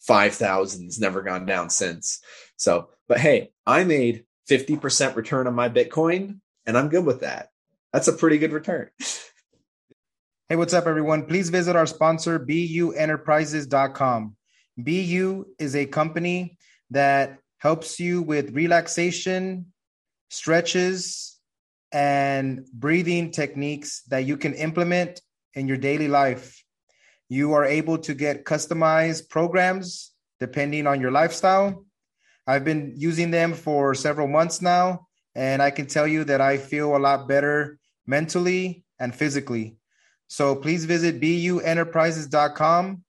5,000. It's never gone down since. So, but hey, I made 50% return on my Bitcoin and I'm good with that. That's a pretty good return.
Hey, what's up, everyone? Please visit our sponsor, BUEnterprises.com. BU is a company that helps you with relaxation, stretches, and breathing techniques that you can implement in your daily life. You are able to get customized programs depending on your lifestyle. I've been using them for several months now, and I can tell you that I feel a lot better mentally and physically. So please visit buenterprises.com.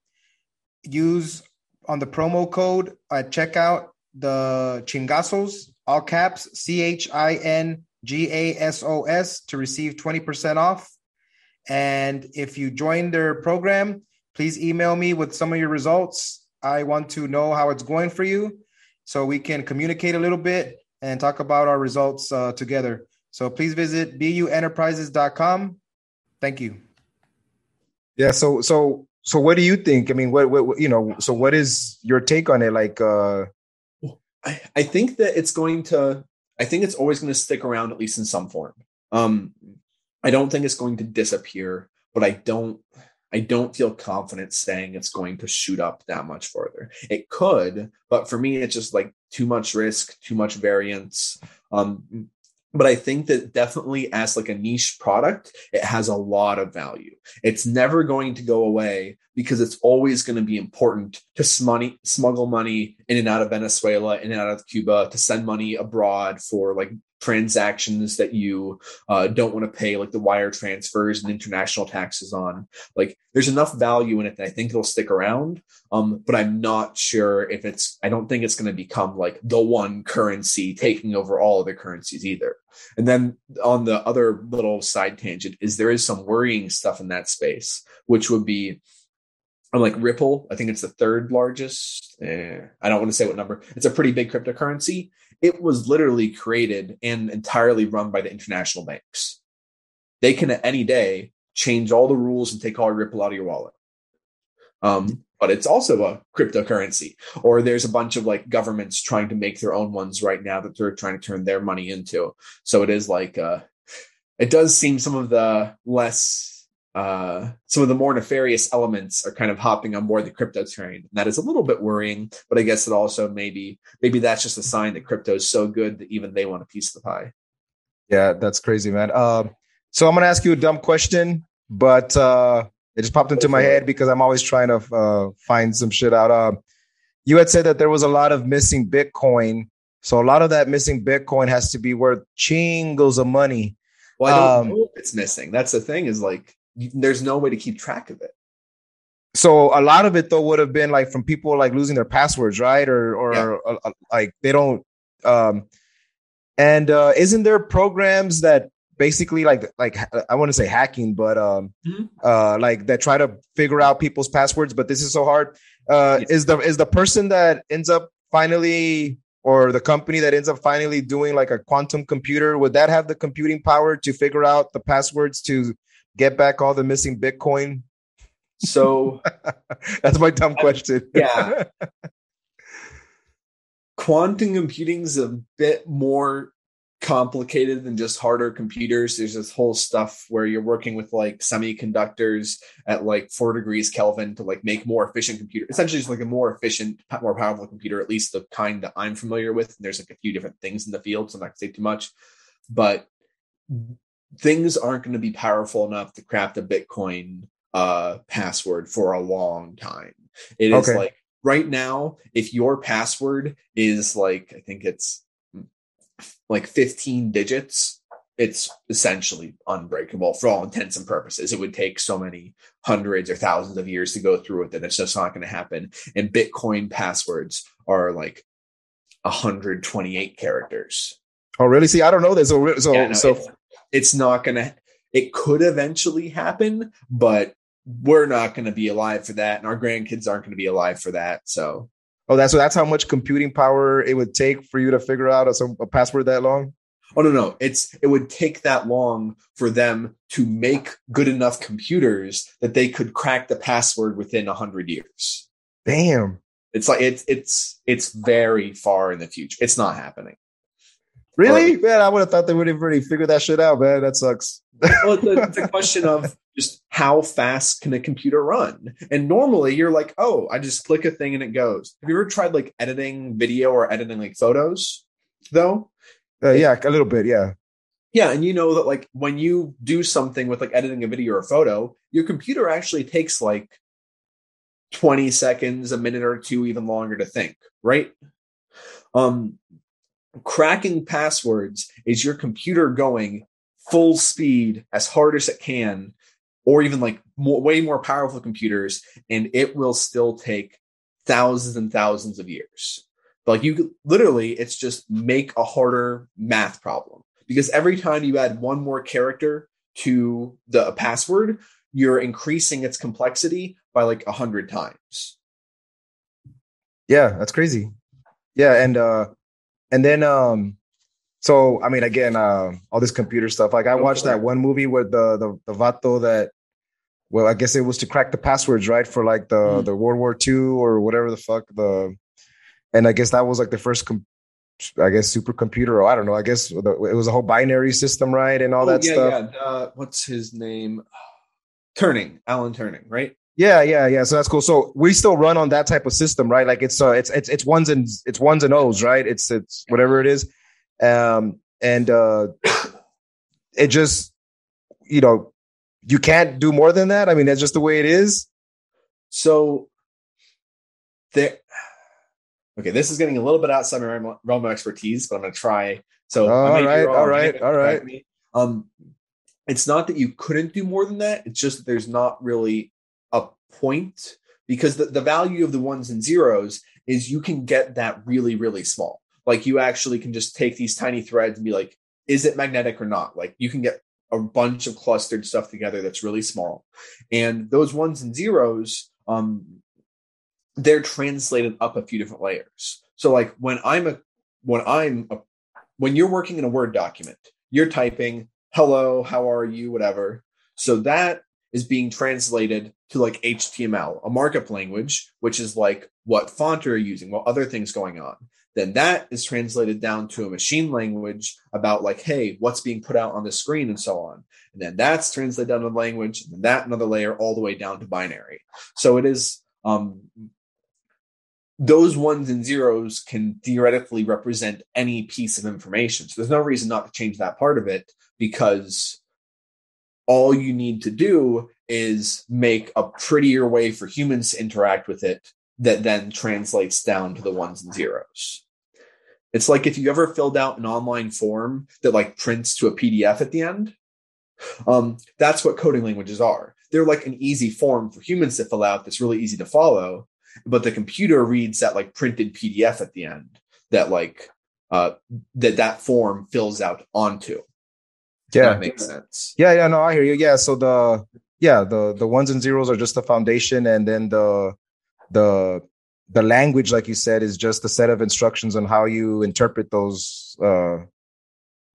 Use on the promo code at checkout the Chingasos, all caps, C H I N G A S O S, to receive 20% off. And if you join their program, please email me with some of your results. I want to know how it's going for you so we can communicate a little bit and talk about our results uh, together. So please visit buenterprises.com. Thank you. Yeah. So so so what do you think? I mean, what what you know? So what is your take on it? Like, uh
I, I think that it's going to. I think it's always going to stick around at least in some form. Um, I don't think it's going to disappear, but I don't. I don't feel confident saying it's going to shoot up that much further. It could, but for me, it's just like too much risk, too much variance. Um, but I think that definitely as like a niche product, it has a lot of value. It's never going to go away because it's always going to be important to smuggle money in and out of Venezuela, in and out of Cuba, to send money abroad for like transactions that you uh, don't want to pay, like the wire transfers and international taxes on. Like, there's enough value in it that I think it'll stick around. Um, but I'm not sure if it's. I don't think it's going to become like the one currency taking over all other currencies either. And then on the other little side tangent is there is some worrying stuff in that space, which would be like Ripple, I think it's the third largest. Eh, I don't want to say what number. It's a pretty big cryptocurrency. It was literally created and entirely run by the international banks. They can at any day change all the rules and take all your Ripple out of your wallet. Um, but it's also a cryptocurrency. Or there's a bunch of like governments trying to make their own ones right now that they're trying to turn their money into. So it is like uh, it does seem some of the less uh, some of the more nefarious elements are kind of hopping on board the crypto train. And that is a little bit worrying, but I guess it also maybe maybe that's just a sign that crypto is so good that even they want a piece of the pie.
Yeah, that's crazy, man. Uh, so I'm gonna ask you a dumb question, but uh, it just popped into my head because I'm always trying to uh, find some shit out. Uh, you had said that there was a lot of missing Bitcoin, so a lot of that missing Bitcoin has to be worth chingles of money.
Well, I don't um, know if it's missing. That's the thing. Is like there's no way to keep track of it.
So a lot of it though would have been like from people like losing their passwords, right? Or or yeah. uh, uh, like they don't. Um, and uh, isn't there programs that basically like like I want to say hacking, but um, mm-hmm. uh, like that try to figure out people's passwords? But this is so hard. Uh, yes. Is the is the person that ends up finally or the company that ends up finally doing like a quantum computer would that have the computing power to figure out the passwords to get back all the missing Bitcoin?
So
that's my dumb question.
yeah. Quantum computing is a bit more complicated than just harder computers. There's this whole stuff where you're working with like semiconductors at like four degrees Kelvin to like make more efficient computer. Essentially, just like a more efficient, more powerful computer, at least the kind that I'm familiar with. And there's like a few different things in the field, so I'm not gonna say too much. But things aren't going to be powerful enough to craft a Bitcoin uh, password for a long time. It is okay. like right now, if your password is like, I think it's like 15 digits, it's essentially unbreakable for all intents and purposes. It would take so many hundreds or thousands of years to go through it that it's just not going to happen. And Bitcoin passwords are like 128 characters.
Oh, really? See, I don't know this. So, so, yeah, no, so
it's not going to, it could eventually happen, but we're not going to be alive for that. And our grandkids aren't going to be alive for that. So,
oh, that's so that's how much computing power it would take for you to figure out a, a password that long.
Oh no, no! It's it would take that long for them to make good enough computers that they could crack the password within a hundred years.
Damn!
It's like it's it's it's very far in the future. It's not happening.
Really, or, man? I would have thought they would have already figured that shit out, man. That sucks.
well, it's a, it's a question of just how fast can a computer run? And normally, you're like, oh, I just click a thing and it goes. Have you ever tried like editing video or editing like photos? Though,
uh, yeah, a little bit, yeah.
Yeah, and you know that like when you do something with like editing a video or a photo, your computer actually takes like 20 seconds, a minute or two, even longer to think, right? Um, cracking passwords is your computer going full speed as hard as it can or even like more, way more powerful computers and it will still take thousands and thousands of years. Like you literally it's just make a harder math problem. Because every time you add one more character to the password you're increasing its complexity by like a hundred times.
Yeah that's crazy. Yeah and uh and then um so I mean, again, uh, all this computer stuff. Like I watched that one movie where the the the vato that, well, I guess it was to crack the passwords, right, for like the mm. the World War II or whatever the fuck the, and I guess that was like the first, com- I guess supercomputer or I don't know. I guess the, it was a whole binary system, right, and all oh, that yeah, stuff.
Yeah, uh, what's his name? Turning, Alan Turing, right?
Yeah, yeah, yeah. So that's cool. So we still run on that type of system, right? Like it's uh, it's it's it's ones and it's ones and O's, right? It's it's whatever it is um, and uh, it just, you know, you can't do more than that. I mean, that's just the way it is.
So there. Okay, this is getting a little bit outside my realm of expertise, but I'm going to try. So,
all right, all right, all right.
Um, it's not that you couldn't do more than that. It's just that there's not really point because the, the value of the ones and zeros is you can get that really, really small. Like you actually can just take these tiny threads and be like is it magnetic or not? Like you can get a bunch of clustered stuff together that's really small. And those ones and zeros um they're translated up a few different layers. So like when i'm a when i'm a, when you're working in a word document you're typing hello how are you? whatever. So that is being translated to like html a markup language which is like what font are you using what other things going on then that is translated down to a machine language about like, hey, what's being put out on the screen and so on. And then that's translated down to language, and then that another layer all the way down to binary. So it is um, those ones and zeros can theoretically represent any piece of information. So there's no reason not to change that part of it because all you need to do is make a prettier way for humans to interact with it that then translates down to the ones and zeros. It's like if you ever filled out an online form that like prints to a PDF at the end. Um, that's what coding languages are. They're like an easy form for humans to fill out that's really easy to follow, but the computer reads that like printed PDF at the end that like uh that that form fills out onto.
Yeah,
that makes sense.
Yeah, yeah, no, I hear you. Yeah, so the yeah the the ones and zeros are just the foundation, and then the the the language, like you said, is just a set of instructions on how you interpret those uh,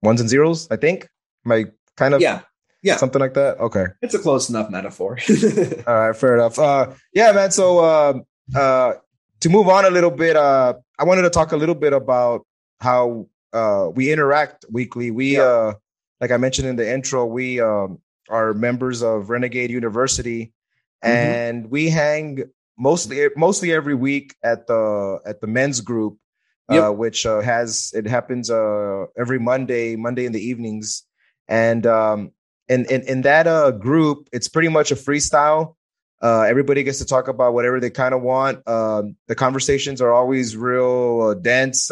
ones and zeros. I think. I kind of
yeah yeah
something like that? Okay,
it's a close enough metaphor.
All right, fair enough. Uh, yeah, man. So uh, uh, to move on a little bit, uh, I wanted to talk a little bit about how uh, we interact weekly. We, yeah. uh, like I mentioned in the intro, we um, are members of Renegade University, mm-hmm. and we hang mostly mostly every week at the at the men's group, uh, yep. uh, which uh, has it happens uh, every Monday Monday in the evenings, and um, in in, in that uh, group, it's pretty much a freestyle. Uh, everybody gets to talk about whatever they kind of want. Um, the conversations are always real dense,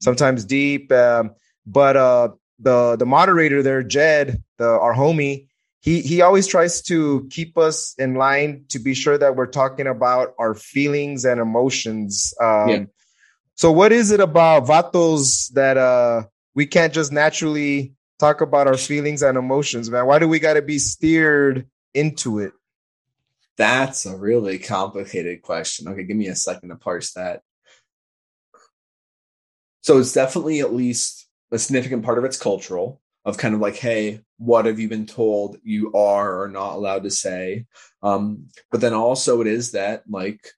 sometimes deep, um, but the the moderator there, Jed, the our homie, he he always tries to keep us in line to be sure that we're talking about our feelings and emotions. Um, yeah. So, what is it about Vatos that uh, we can't just naturally talk about our feelings and emotions, man? Why do we got to be steered into it?
That's a really complicated question. Okay, give me a second to parse that. So, it's definitely at least a significant part of it's cultural of kind of like, hey, what have you been told you are or not allowed to say? Um, but then also it is that like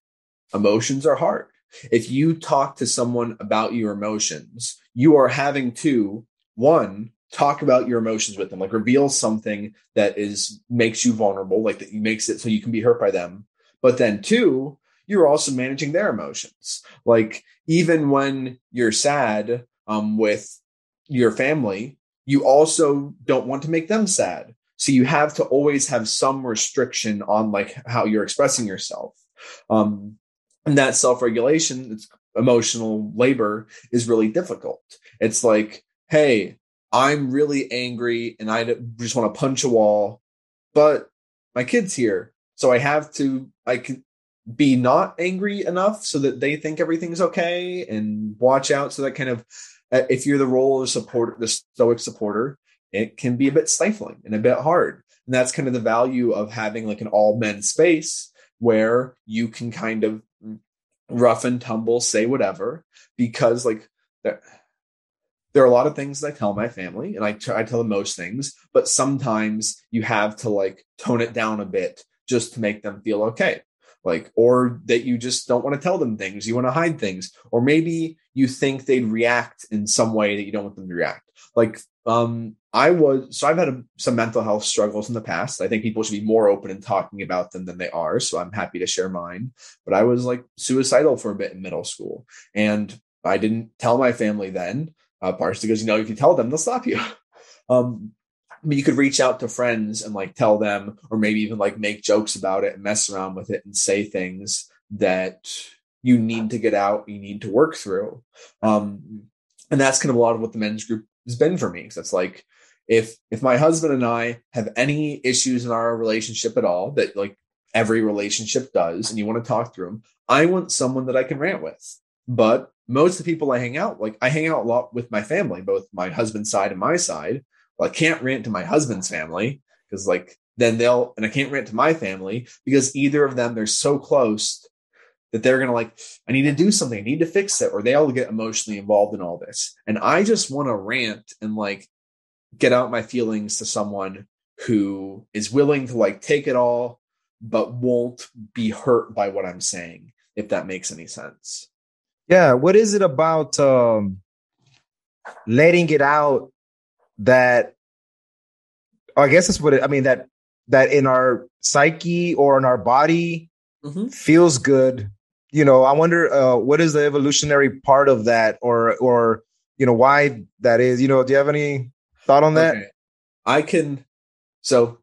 emotions are hard. If you talk to someone about your emotions, you are having to one talk about your emotions with them, like reveal something that is makes you vulnerable, like that makes it so you can be hurt by them. But then two, you're also managing their emotions. Like even when you're sad um, with your family, you also don't want to make them sad. So you have to always have some restriction on like how you're expressing yourself. Um, and that self-regulation, it's emotional labor is really difficult. It's like, hey, I'm really angry and I just want to punch a wall, but my kid's here. So I have to, I can be not angry enough so that they think everything's okay and watch out. So that kind of Uh, if you're the role of supporter, the stoic supporter, it can be a bit stifling and a bit hard. And that's kind of the value of having like an all men space where you can kind of rough and tumble, say whatever, because like there are a lot of things that I tell my family, and I try I tell them most things, but sometimes you have to like tone it down a bit just to make them feel okay. Like, or that you just don't want to tell them things, you want to hide things, or maybe you think they'd react in some way that you don't want them to react. Like, um, I was so I've had a, some mental health struggles in the past. I think people should be more open in talking about them than they are. So I'm happy to share mine. But I was like suicidal for a bit in middle school, and I didn't tell my family then, uh, partially because you know if you tell them, they'll stop you. Um, you could reach out to friends and like tell them, or maybe even like make jokes about it and mess around with it and say things that you need to get out, you need to work through. Um, and that's kind of a lot of what the men's group has been for me. Because it's like if if my husband and I have any issues in our relationship at all, that like every relationship does, and you want to talk through them, I want someone that I can rant with. But most of the people I hang out, like I hang out a lot with my family, both my husband's side and my side. Well, I can't rant to my husband's family because like then they'll and I can't rant to my family because either of them they're so close that they're gonna like, I need to do something, I need to fix it, or they all get emotionally involved in all this. And I just want to rant and like get out my feelings to someone who is willing to like take it all, but won't be hurt by what I'm saying, if that makes any sense.
Yeah. What is it about um letting it out that I guess that's what it, I mean that that in our psyche or in our body mm-hmm. feels good you know, I wonder uh, what is the evolutionary part of that, or or you know why that is. You know, do you have any thought on that? Okay.
I can. So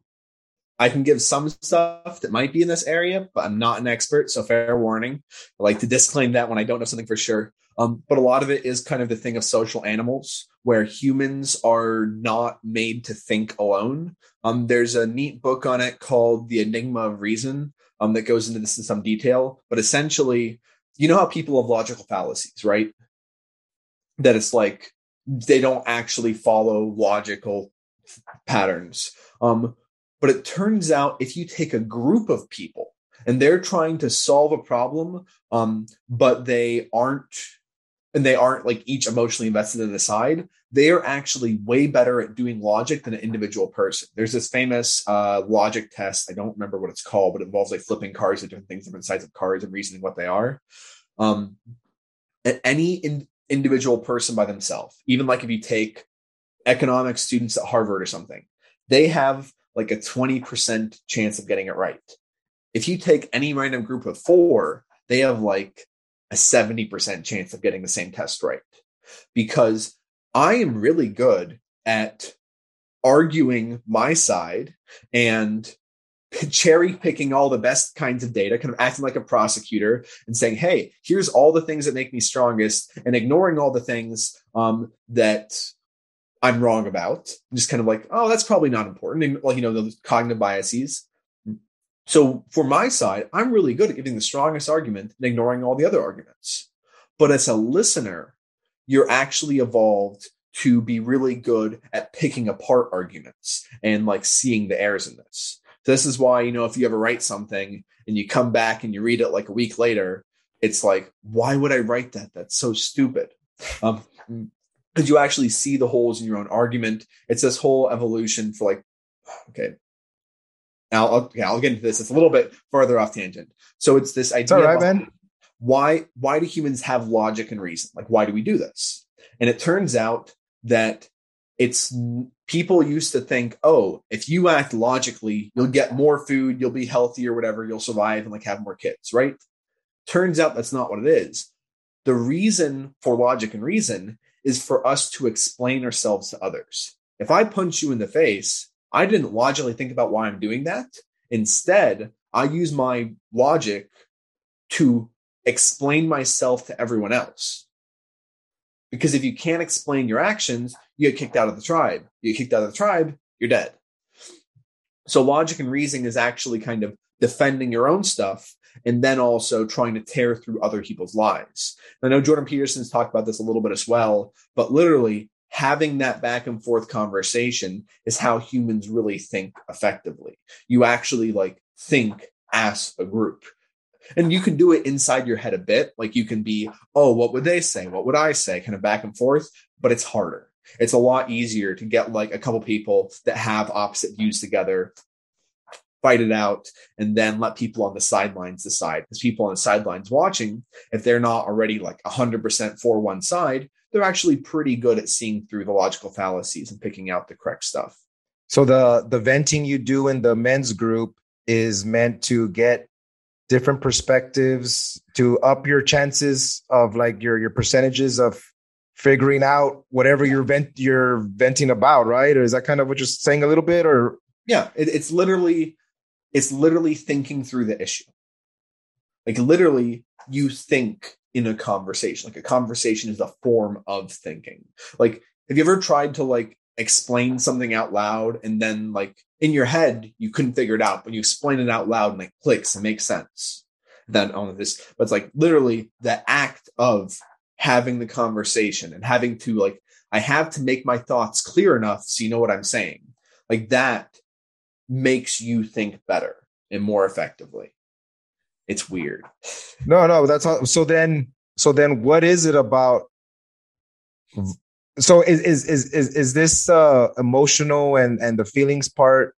I can give some stuff that might be in this area, but I'm not an expert, so fair warning. I like to disclaim that when I don't know something for sure. Um, but a lot of it is kind of the thing of social animals, where humans are not made to think alone. Um, there's a neat book on it called The Enigma of Reason um, that goes into this in some detail. But essentially, you know how people have logical fallacies, right? That it's like they don't actually follow logical patterns. Um, but it turns out if you take a group of people and they're trying to solve a problem, um, but they aren't and they aren't like each emotionally invested in the side, they are actually way better at doing logic than an individual person. There's this famous uh, logic test. I don't remember what it's called, but it involves like flipping cards at different things, different sides of cards, and reasoning what they are. Um, any in- individual person by themselves, even like if you take economics students at Harvard or something, they have like a 20% chance of getting it right. If you take any random group of four, they have like a 70% chance of getting the same test right because I am really good at arguing my side and cherry picking all the best kinds of data, kind of acting like a prosecutor and saying, hey, here's all the things that make me strongest and ignoring all the things um, that I'm wrong about. Just kind of like, oh, that's probably not important. And like, you know, the cognitive biases. So for my side, I'm really good at giving the strongest argument and ignoring all the other arguments. But as a listener, you're actually evolved to be really good at picking apart arguments and like seeing the errors in this. This is why, you know, if you ever write something and you come back and you read it like a week later, it's like, why would I write that? That's so stupid. Um, because you actually see the holes in your own argument. It's this whole evolution for like, okay, I'll, okay, I'll get into this. It's a little bit further off tangent. So it's this idea. It's
all right, man.
Why why do humans have logic and reason? Like, why do we do this? And it turns out that it's people used to think, oh, if you act logically, you'll get more food, you'll be healthy or whatever, you'll survive and like have more kids, right? Turns out that's not what it is. The reason for logic and reason is for us to explain ourselves to others. If I punch you in the face, I didn't logically think about why I'm doing that. Instead, I use my logic to explain myself to everyone else. Because if you can't explain your actions, you get kicked out of the tribe. You get kicked out of the tribe, you're dead. So logic and reasoning is actually kind of defending your own stuff and then also trying to tear through other people's lives. I know Jordan Peterson's talked about this a little bit as well, but literally having that back and forth conversation is how humans really think effectively. You actually like think as a group. And you can do it inside your head a bit. Like you can be, oh, what would they say? What would I say? Kind of back and forth. but it's harder. It's a lot easier to get like a couple people that have opposite views together, fight it out, and then let people on the sidelines decide. Because people on the sidelines watching, if they're not already like 100% for one side, they're actually pretty good at seeing through the logical fallacies and picking out the correct stuff.
So the the venting you do in the men's group is meant to get different perspectives to up your chances of like your your percentages of figuring out whatever you're vent you're venting about, right? Or is that kind of what you're saying a little bit? Or
yeah, it, it's literally it's literally thinking through the issue. Like literally, you think in a conversation. Like a conversation is a form of thinking. Like, have you ever tried to like explain something out loud and then like in your head you couldn't figure it out, but you explain it out loud and like clicks and makes sense? Then on this, but it's like literally the act of having the conversation and having to like I have to make my thoughts clear enough so you know what I'm saying. Like that makes you think better and more effectively. It's weird.
No, no, that's all. So then, so then, what is it about? So is is is is, is this uh, emotional and and the feelings part?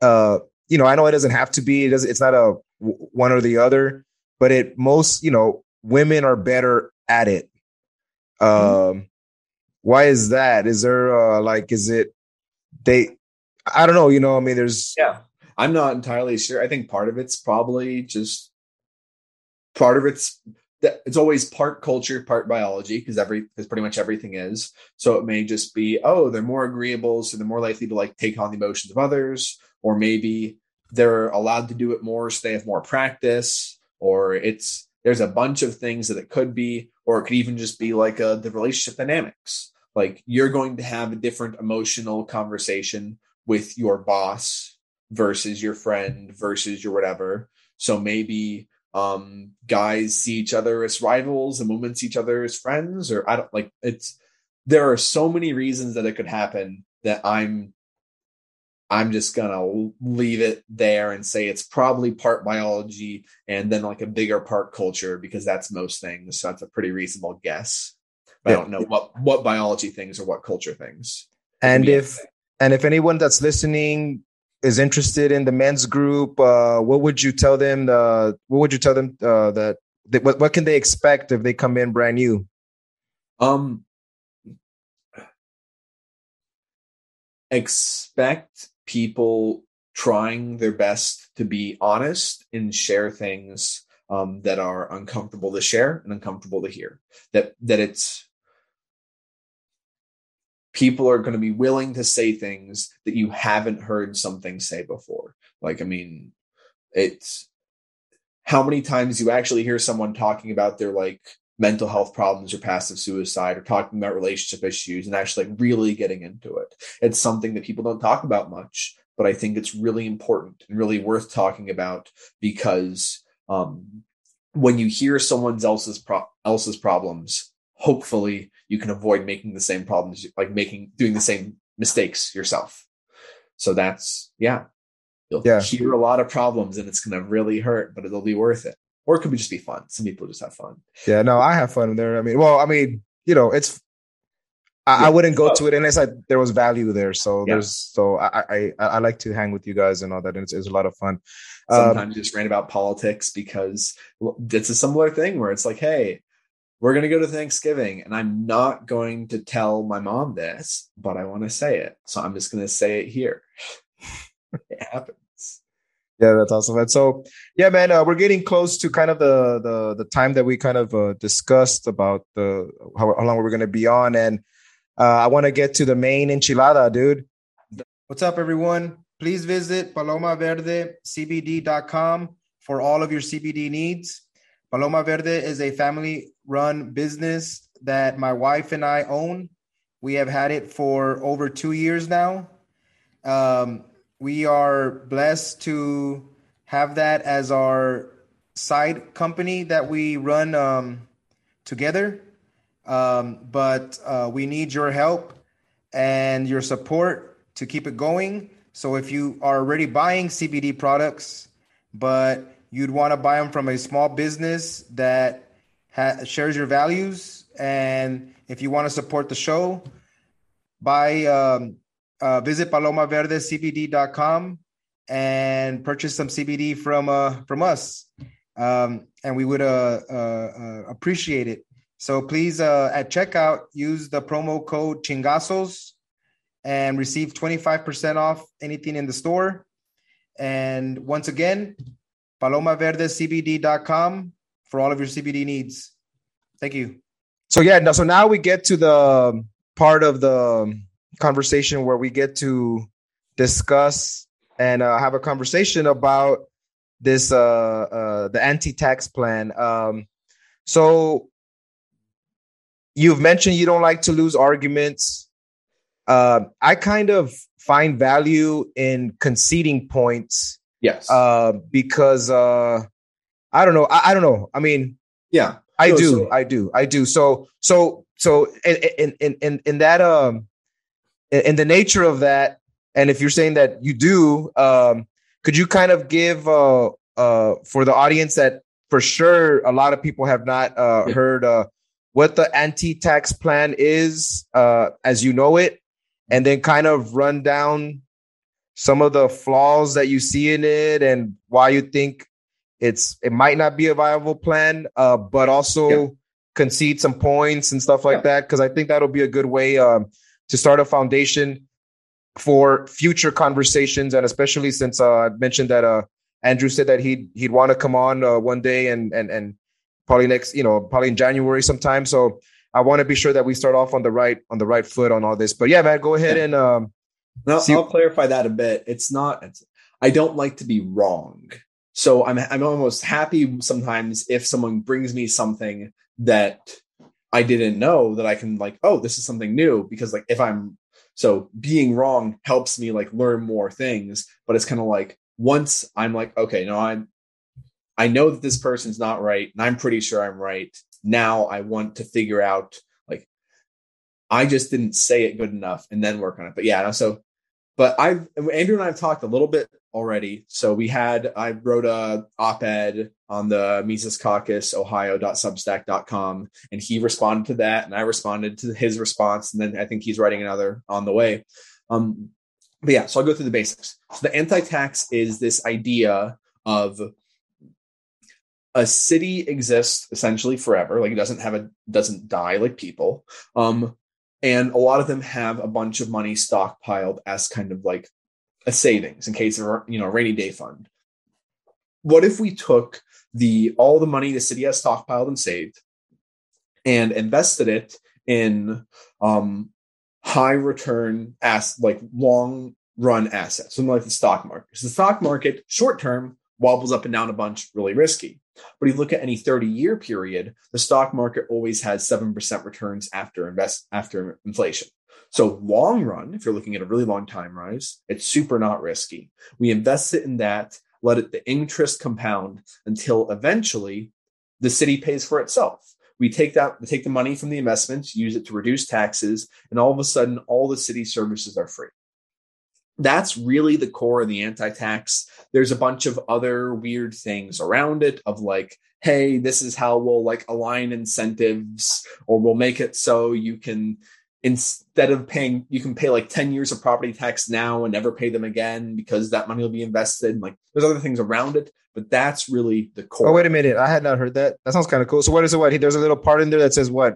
Uh, you know, I know it doesn't have to be. It doesn't. It's not a one or the other, but it most you know women are better at it. Um, mm-hmm. why is that? Is there uh, like is it they? I don't know. You know, I mean, there's
yeah. I'm not entirely sure. I think part of it's probably just part of it's it's always part culture, part biology, because every because pretty much everything is. So it may just be, oh, they're more agreeable, so they're more likely to like take on the emotions of others, or maybe they're allowed to do it more, so they have more practice, or it's there's a bunch of things that it could be, or it could even just be like uh, the relationship dynamics. Like you're going to have a different emotional conversation with your boss versus your friend versus your whatever. So maybe um, guys see each other as rivals and women see each other as friends, or I don't like it's. There are so many reasons that it could happen that I'm I'm just gonna leave it there and say it's probably part biology and then like a bigger part culture because that's most things. So that's a pretty reasonable guess. But yeah. I don't know what what biology things or what culture things.
And if and if anyone that's listening is interested in the men's group, uh, what would you tell them? Uh, what would you tell them uh, that, what, what can they expect if they come in brand new?
Um, expect people trying their best to be honest and share things um, that are uncomfortable to share and uncomfortable to hear. That that it's people are going to be willing to say things that you haven't heard something say before. Like, I mean, it's how many times you actually hear someone talking about their like mental health problems or passive suicide or talking about relationship issues and actually like really getting into it. It's something that people don't talk about much, but I think it's really important and really worth talking about because um, when you hear someone else's pro- else's problems, hopefully you can avoid making the same problems, like making doing the same mistakes yourself. So that's yeah. You'll yeah. hear a lot of problems and it's gonna really hurt, but it'll be worth it. Or it could be just be fun. Some people just have fun.
Yeah, no, I have fun there. I mean, well, I mean, you know, it's I, yeah. I wouldn't go to it unless I there was value there. So yeah. there's so I, I I like to hang with you guys and all that, and it's, it's a lot of fun.
Sometimes um, just rant about politics because it's a similar thing where it's like, hey, we're going to go to Thanksgiving and I'm not going to tell my mom this, but I want to say it. So I'm just going to say it here. it happens.
Yeah, that's awesome. And so, yeah, man, uh, we're getting close to kind of the the the time that we kind of uh, discussed about the how, how long we're going to be on, and uh, I want to get to the main enchilada, dude. What's up, everyone? Please visit palomaverdecbd.com for all of your CBD needs. Paloma Verde is a family run business that my wife and I own. We have had it for over two years now. Um, we are blessed to have that as our side company that we run um, together. Um, but uh, we need your help and your support to keep it going. So if you are already buying CBD products, but you'd want to buy them from a small business that ha- shares your values, and if you want to support the show, buy um, uh, visit palomaverdecbd.com and purchase some CBD from uh, from us, um, and we would uh, uh, uh appreciate it. So please, uh, at checkout, use the promo code Chingazos and receive 25% off anything in the store. And once again, palomaverdecbd.com for all of your CBD needs. Thank you. So yeah, so now we get to the part of the conversation where we get to discuss and uh, have a conversation about this uh, uh, the anti-tax plan. Um, so you've mentioned you don't like to lose arguments. Uh, I kind of find value in conceding points.
Yes.
Uh, because uh, I don't know. I, I don't know. I mean,
yeah,
I do. So. I do. I do. So so so in in in in that um in the nature of that, and if you're saying that you do, um, could you kind of give uh uh for the audience that for sure a lot of people have not uh heard uh what the anti-tax plan is uh as you know it and then kind of run down some of the flaws that you see in it and why you think it's it might not be a viable plan, uh, but also yeah. concede some points and stuff like yeah. that because I think that'll be a good way um, to start a foundation for future conversations and especially since uh, I mentioned that uh, Andrew said that he'd he'd want to come on uh, one day and and and probably next you know probably in January sometime. So I want to be sure that we start off on the right on the right foot on all this. But yeah, man, go ahead and um,
no, see- I'll clarify that a bit. It's not. It's, I don't like to be wrong. So I'm I'm almost happy sometimes if someone brings me something that I didn't know that I can like, oh, this is something new because like if I'm so being wrong helps me like learn more things, but it's kind of like once I'm like, okay, no, I'm I know that this person's not right, and I'm pretty sure I'm right. Now I want to figure out I just didn't say it good enough and then work on it. But yeah, so but I've Andrew and I have talked a little bit already. So we had I wrote a op-ed on the Mises Caucus Ohio.substack.com and he responded to that and I responded to his response and then I think he's writing another on the way. Um but yeah, so I'll go through the basics. So the anti-tax is this idea of a city exists essentially forever, like it doesn't have a doesn't die like people. Um and a lot of them have a bunch of money stockpiled as kind of like a savings in case of you know a rainy day fund. What if we took the all the money the city has stockpiled and saved and invested it in um, high return as like long run assets, something like the stock market. So the stock market, short term, wobbles up and down a bunch, really risky. But if you look at any 30 year period, the stock market always has 7% returns after invest after inflation. So long run, if you're looking at a really long time rise, it's super not risky. We invest it in that, let it the interest compound until eventually the city pays for itself. We take that, we take the money from the investments, use it to reduce taxes, and all of a sudden all the city services are free that's really the core of the anti-tax. There's a bunch of other weird things around it of like hey this is how we'll like align incentives or we'll make it so you can instead of paying you can pay like 10 years of property tax now and never pay them again because that money will be invested. Like there's other things around it but that's really the core.
Oh wait a minute. I had not heard that. That sounds kind of cool. So what is it what? There's a little part in there that says what?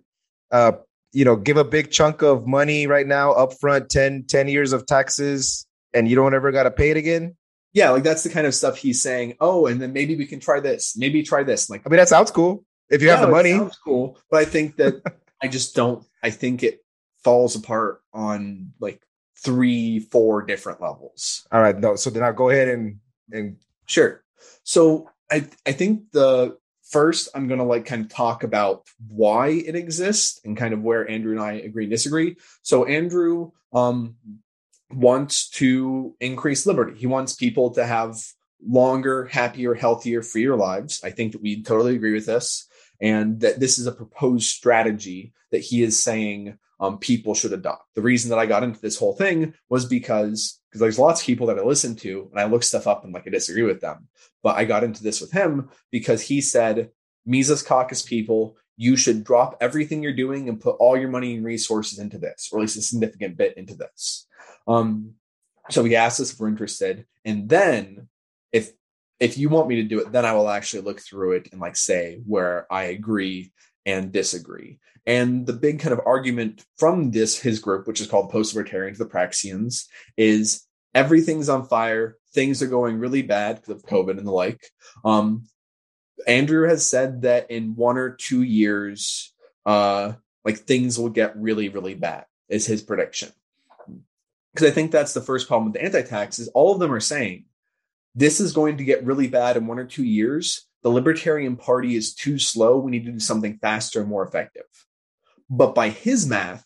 Uh you know give a big chunk of money right now upfront 10 10 years of taxes and you don't ever got to pay it again.
Yeah, like that's the kind of stuff he's saying. Oh, and then maybe we can try this. Maybe try this. Like,
I mean, that sounds cool if you yeah, have the money. Sounds
cool, but I think that I just don't. I think it falls apart on like three, four different levels.
All right, no. So then I'll go ahead and and
sure. So I I think the first I'm going to like kind of talk about why it exists and kind of where Andrew and I agree and disagree. So Andrew um wants to increase liberty. He wants people to have longer, happier, healthier, freer lives. I think that we totally agree with this, and that this is a proposed strategy that he is saying um, people should adopt. The reason that I got into this whole thing was because because there's lots of people that I listen to and I look stuff up and like I disagree with them. But I got into this with him because he said Mises Caucus people, you should drop everything you're doing and put all your money and resources into this, or at least a significant bit into this. Um, so he asked us if we're interested, and then if if you want me to do it, then I will actually look through it and like say where I agree and disagree. And the big kind of argument from this his group, which is called Post-Libertarians, the Praxians, is everything's on fire. Things are going really bad because of COVID and the like. Um, Andrew has said that in one or two years, uh, like things will get really, really bad. Is his prediction? Because I think that's the first problem with the anti-tax is all of them are saying this is going to get really bad in one or two years. The Libertarian Party is too slow. We need to do something faster and more effective. But by his math,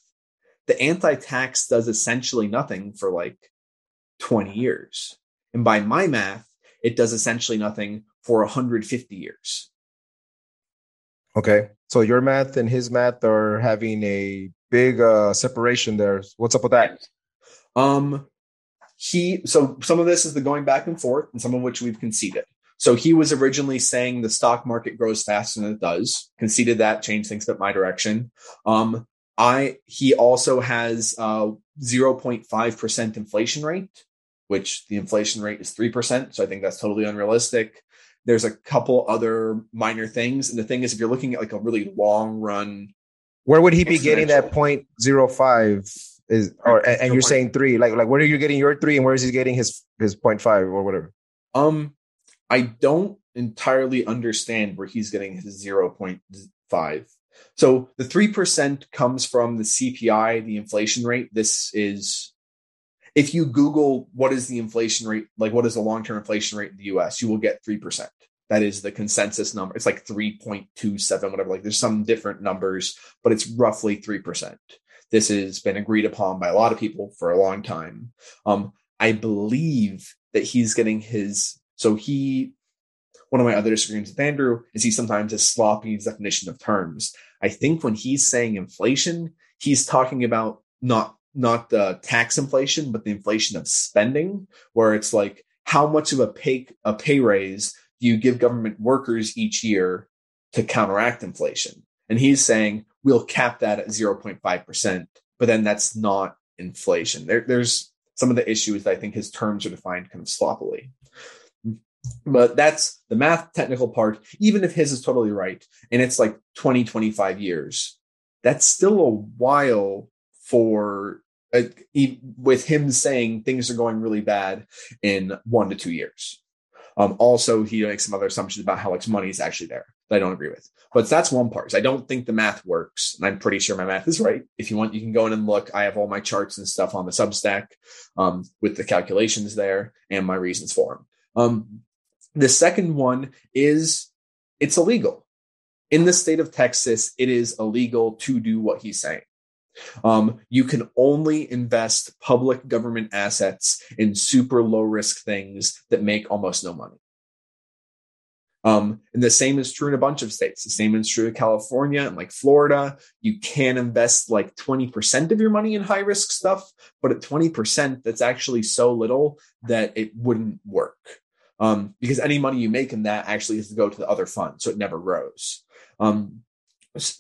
the anti-tax does essentially nothing for like 20 years. And by my math, it does essentially nothing for 150 years.
Okay. So your math and his math are having a big uh, separation there. What's up with that?
Um, he so some of this is the going back and forth, and some of which we've conceded. So he was originally saying the stock market grows faster than it does. Conceded that, changed things but my direction. Um, I he also has uh 0.5% inflation rate, which the inflation rate is 3%. So I think that's totally unrealistic. There's a couple other minor things. And the thing is, if you're looking at like a really long run,
where would he be getting that 0.05? Is or and, and you're saying three? Like like where are you getting your three, and where is he getting his his 0.5 or whatever?
Um, I don't entirely understand where he's getting his 0.5. So the 3% comes from the CPI, the inflation rate. This is if you Google what is the inflation rate, like what is the long term inflation rate in the US, you will get 3%. That is the consensus number. It's like 3.27, whatever. Like there's some different numbers, but it's roughly 3%. This has been agreed upon by a lot of people for a long time. Um, I believe that he's getting his, so he, one of my other disagreements with Andrew is he sometimes is sloppy in his definition of terms. I think when he's saying inflation, he's talking about not not the tax inflation, but the inflation of spending, where it's like how much of a pay a pay raise do you give government workers each year to counteract inflation? And he's saying we'll cap that at 0.5%, but then that's not inflation. There, there's some of the issues that I think his terms are defined kind of sloppily. But that's the math technical part. Even if his is totally right and it's like 20, 25 years, that's still a while for uh, with him saying things are going really bad in one to two years. Um, also, he makes some other assumptions about how much money is actually there that I don't agree with. But that's one part. I don't think the math works, and I'm pretty sure my math is right. If you want, you can go in and look. I have all my charts and stuff on the Substack um, with the calculations there and my reasons for them. Um, the second one is it's illegal. In the state of Texas, it is illegal to do what he's saying. Um, you can only invest public government assets in super low risk things that make almost no money. Um, and the same is true in a bunch of states. The same is true in California and like Florida. You can invest like 20% of your money in high risk stuff, but at 20%, that's actually so little that it wouldn't work. Um, because any money you make in that actually has to go to the other fund, so it never grows. Um,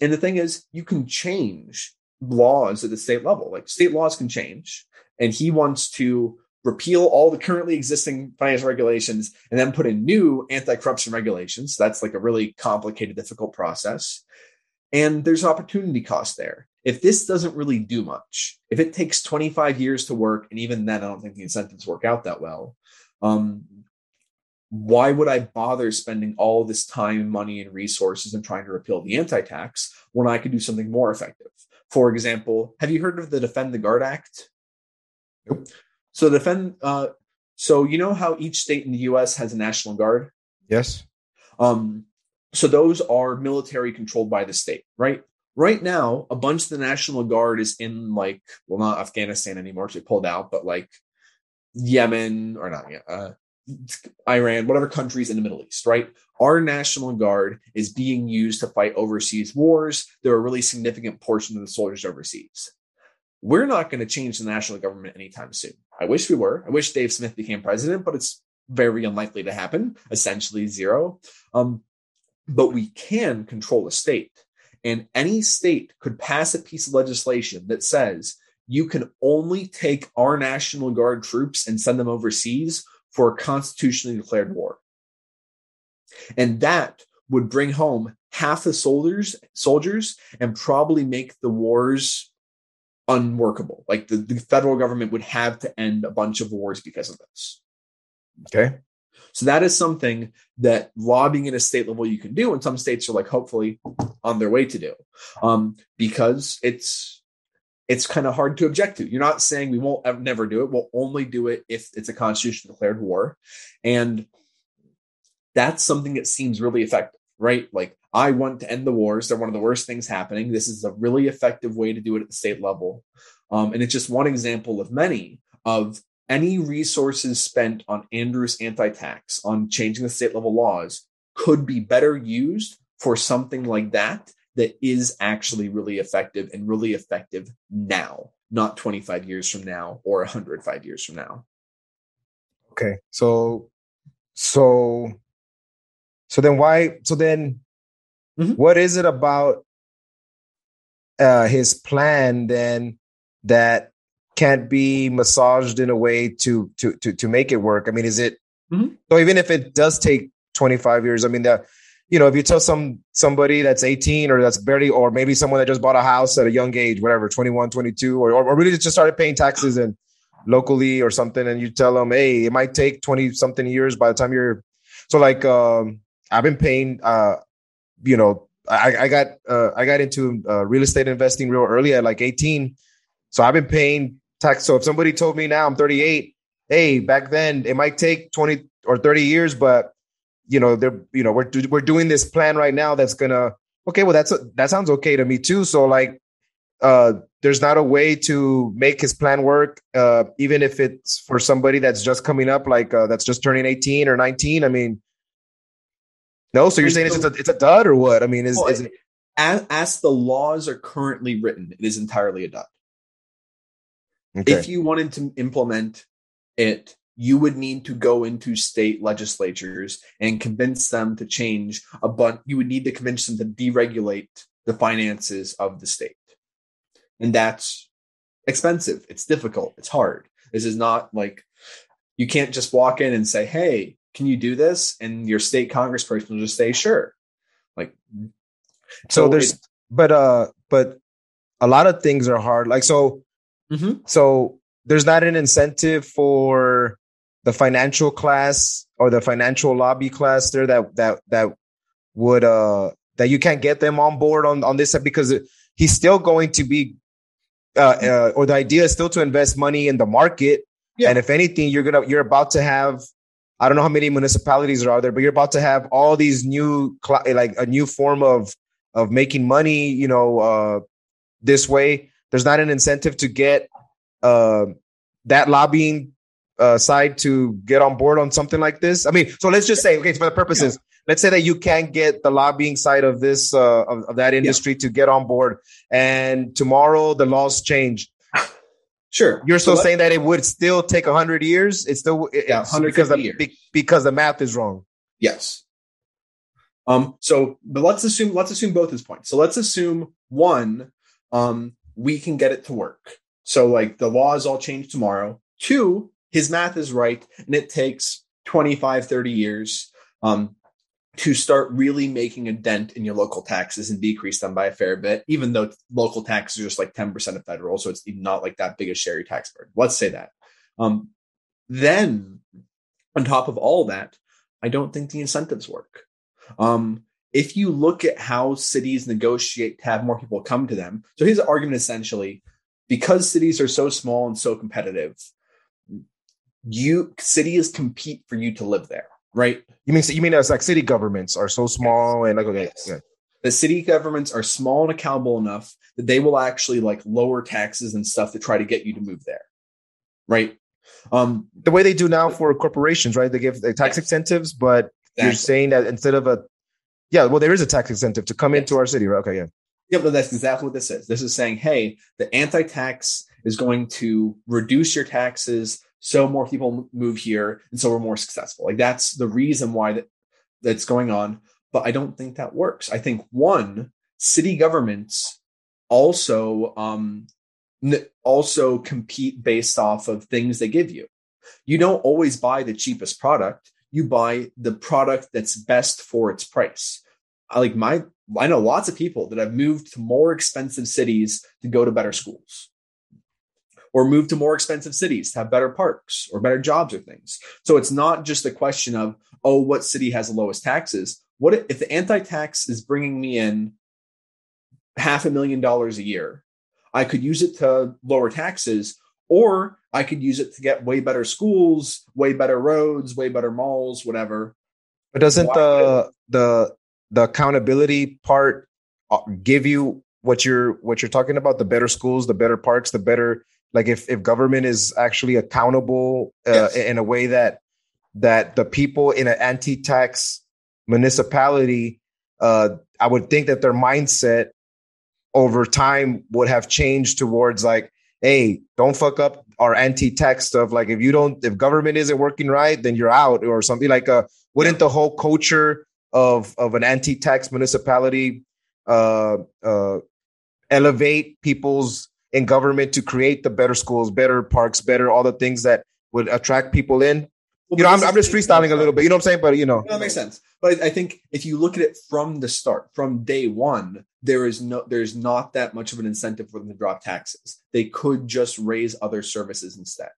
and the thing is, you can change laws at the state level. Like state laws can change, and he wants to repeal all the currently existing financial regulations and then put in new anti-corruption regulations. That's like a really complicated, difficult process. And there's opportunity cost there. If this doesn't really do much, if it takes 25 years to work, and even then I don't think the incentives work out that well, um, why would I bother spending all this time, money, and resources and trying to repeal the anti-tax when I could do something more effective? For example, have you heard of the Defend the Guard Act?
Nope.
So defend. Uh, so you know how each state in the U.S. has a national guard.
Yes.
Um. So those are military controlled by the state, right? Right now, a bunch of the National Guard is in like, well, not Afghanistan anymore, they pulled out, but like Yemen or not, uh, Iran, whatever countries in the Middle East, right? Our National Guard is being used to fight overseas wars. There are a really significant portion of the soldiers overseas. We're not going to change the national government anytime soon. I wish we were. I wish Dave Smith became president, but it's very unlikely to happen, essentially zero. Um, but we can control a state. And any state could pass a piece of legislation that says you can only take our National Guard troops and send them overseas for a constitutionally declared war. And that would bring home half the soldiers soldiers and probably make the wars unworkable. Like the, the federal government would have to end a bunch of wars because of this.
Okay.
So that is something that lobbying at a state level you can do, and some states are like hopefully on their way to do, um, because it's it's kind of hard to object to. You're not saying we won't ever, never do it. We'll only do it if it's a constitution declared war, and that's something that seems really effective, right? Like I want to end the wars. They're one of the worst things happening. This is a really effective way to do it at the state level, um, and it's just one example of many of any resources spent on Andrews anti tax, on changing the state level laws, could be better used for something like that that is actually really effective and really effective now, not 25 years from now or 105 years from now.
Okay. So, so, so then why, so then mm-hmm. what is it about uh, his plan then that can't be massaged in a way to to to to make it work. I mean, is it mm-hmm. so? Even if it does take twenty five years, I mean that you know if you tell some somebody that's 18 or that's barely or maybe someone that just bought a house at a young age whatever 21 22 or, or really just started paying taxes and locally or something and you tell them hey it might take 20 something years by the time you're so like um i've been paying uh you know i i got uh i got into uh, real estate investing real early at like 18 so i've been paying tax. So if somebody told me now I'm 38, hey, back then it might take 20 or 30 years, but you know, they're you know we're we're doing this plan right now that's gonna okay. Well, that's a, that sounds okay to me too. So like, uh, there's not a way to make his plan work, uh, even if it's for somebody that's just coming up, like uh, that's just turning 18 or 19. I mean, no. So you're saying it's a it's a dud or what? I mean, is, well, is it,
as, as the laws are currently written, it is entirely a dud. Okay. If you wanted to implement it, you would need to go into state legislatures and convince them to change a bunch. You would need to convince them to deregulate the finances of the state. And that's expensive. It's difficult. It's hard. This is not like you can't just walk in and say, Hey, can you do this? And your state congressperson will just say, Sure. Like,
so, so there's, it, but, uh, but a lot of things are hard. Like, so Mm-hmm. So there's not an incentive for the financial class or the financial lobby class there that that that would uh that you can't get them on board on on this because he's still going to be uh, uh or the idea is still to invest money in the market yeah. and if anything you're gonna you're about to have I don't know how many municipalities are out there, but you're about to have all these new, like a new form of of making money. You know, uh, this way there's not an incentive to get uh, that lobbying uh, side to get on board on something like this? I mean, so let's just say, okay, for the purposes, yeah. let's say that you can't get the lobbying side of this uh, of, of that industry yeah. to get on board, and tomorrow the laws change.
Sure,
you're still so saying that it would still take hundred years. It's still yeah, because the, years. because the math is wrong.
Yes. Um. So, but let's assume let's assume both his points. So let's assume one. Um we can get it to work. So like the laws all change tomorrow. Two, his math is right and it takes 25, 30 years um, to start really making a dent in your local taxes and decrease them by a fair bit, even though local taxes are just like 10% of federal. So it's not like that big a share tax burden. Let's say that. Um, then on top of all that, I don't think the incentives work. Um, if you look at how cities negotiate to have more people come to them, so his argument essentially, because cities are so small and so competitive, you cities compete for you to live there, right?
You mean you mean it's like city governments are so small yes. and like okay, yes. yeah.
the city governments are small and accountable enough that they will actually like lower taxes and stuff to try to get you to move there, right?
Um, the way they do now for corporations, right? They give the tax yes. incentives, but exactly. you're saying that instead of a yeah, well, there is a tax incentive to come into our city, right? Okay, yeah.
Yeah, but that's exactly what this is. This is saying, hey, the anti-tax is going to reduce your taxes so more people move here and so we're more successful. Like that's the reason why that that's going on. But I don't think that works. I think one, city governments also um, also compete based off of things they give you. You don't always buy the cheapest product. You buy the product that's best for its price. I like my I know lots of people that have moved to more expensive cities to go to better schools or move to more expensive cities to have better parks or better jobs or things. So it's not just a question of, oh, what city has the lowest taxes? What if the anti tax is bringing me in half a million dollars a year? I could use it to lower taxes, or I could use it to get way better schools, way better roads, way better malls, whatever.
But doesn't Why the the the accountability part uh, give you what you're what you're talking about? The better schools, the better parks, the better like if if government is actually accountable uh, yes. in a way that that the people in an anti-tax municipality uh, i would think that their mindset over time would have changed towards like hey don't fuck up our anti-tax stuff. Like if you don't if government isn't working right then you're out or something. Like uh wouldn't the whole culture of of an anti-tax municipality uh uh elevate people's in government to create the better schools, better parks, better all the things that would attract people in. Well, you know, I'm, I'm, just freestyling a little bit. You know what I'm saying? But you know,
that makes sense. But I think if you look at it from the start, from day one, there is no, there's not that much of an incentive for them to drop taxes. They could just raise other services instead,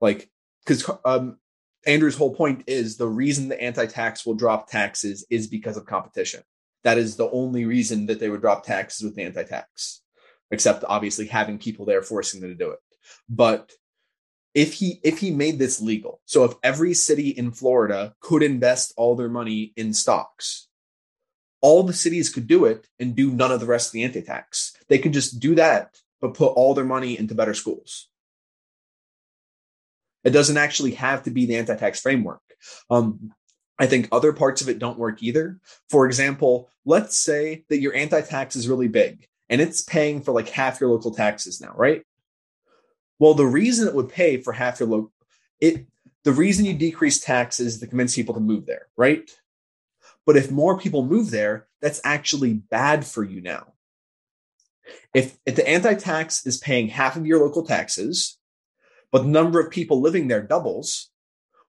like because um, Andrew's whole point is the reason the anti-tax will drop taxes is because of competition. That is the only reason that they would drop taxes with the anti-tax except obviously having people there forcing them to do it. But if he if he made this legal, so if every city in Florida could invest all their money in stocks, all the cities could do it and do none of the rest of the anti-tax. They could just do that, but put all their money into better schools. It doesn't actually have to be the anti-tax framework. Um, I think other parts of it don't work either. For example, let's say that your anti-tax is really big and it's paying for like half your local taxes now, right? Well, the reason it would pay for half your local it the reason you decrease taxes is to convince people to move there, right? But if more people move there, that's actually bad for you now. If, if the anti-tax is paying half of your local taxes, but the number of people living there doubles,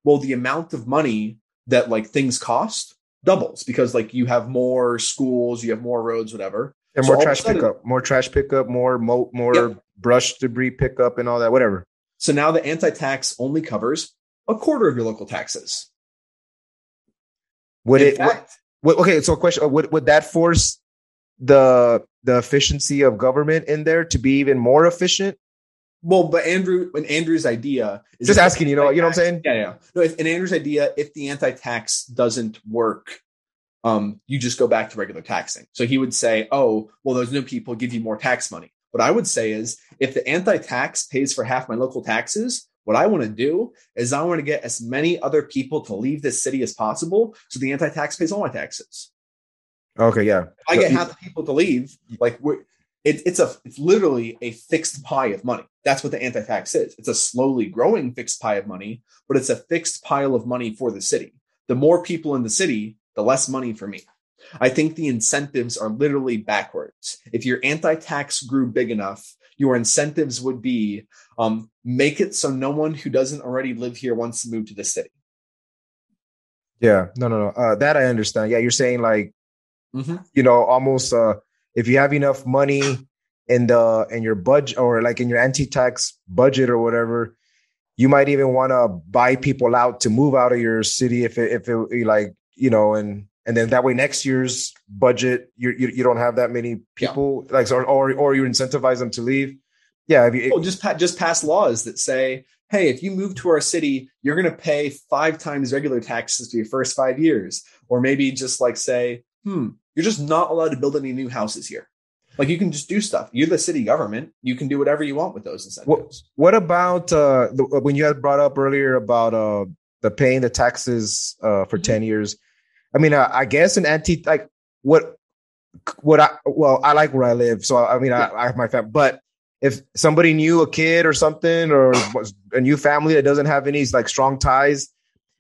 well, the amount of money that like things cost doubles because like you have more schools, you have more roads, whatever.
And so more trash sudden, pickup, more trash pickup, more mo- more yep. brush debris pickup, and all that, whatever.
So now the anti-tax only covers a quarter of your local taxes.
Would In it? Fact, what, okay, so question: uh, Would would that force the the efficiency of government in there to be even more efficient?
Well, but Andrew, and Andrew's idea
is just asking, you know, you know what I'm saying?
Yeah, yeah. No, if, in Andrew's idea, if the anti-tax doesn't work um, you just go back to regular taxing. So he would say, oh, well, those new people give you more tax money. What I would say is if the anti tax pays for half my local taxes, what I want to do is I want to get as many other people to leave this city as possible so the anti tax pays all my taxes.
Okay, yeah.
If I get half the people to leave, like we're, it, it's a it's literally a fixed pie of money. That's what the anti-tax is. It's a slowly growing fixed pie of money, but it's a fixed pile of money for the city. The more people in the city, the less money for me. I think the incentives are literally backwards. If your anti tax grew big enough, your incentives would be um, make it so no one who doesn't already live here wants to move to the city.
Yeah, no, no, no. Uh, that I understand. Yeah, you're saying like, mm-hmm. you know, almost uh, if you have enough money in the in your budget or like in your anti-tax budget or whatever, you might even want to buy people out to move out of your city if it, if it like you know, and and then that way next year's budget you you, you don't have that many people yeah. like or, or or you incentivize them to leave. Yeah,
you, well, just pa- just pass laws that say, hey, if you move to our city, you're going to pay five times regular taxes for your first five years, or maybe just like say, hmm, you're just not allowed to build any new houses here. Like you can just do stuff. You're the city government. You can do whatever you want with those incentives.
What, what about uh, the, when you had brought up earlier about uh, the paying the taxes uh, for mm-hmm. ten years? I mean, uh, I guess an anti like what what I well, I like where I live, so I mean, I, I have my family. But if somebody knew a kid or something, or a new family that doesn't have any like strong ties,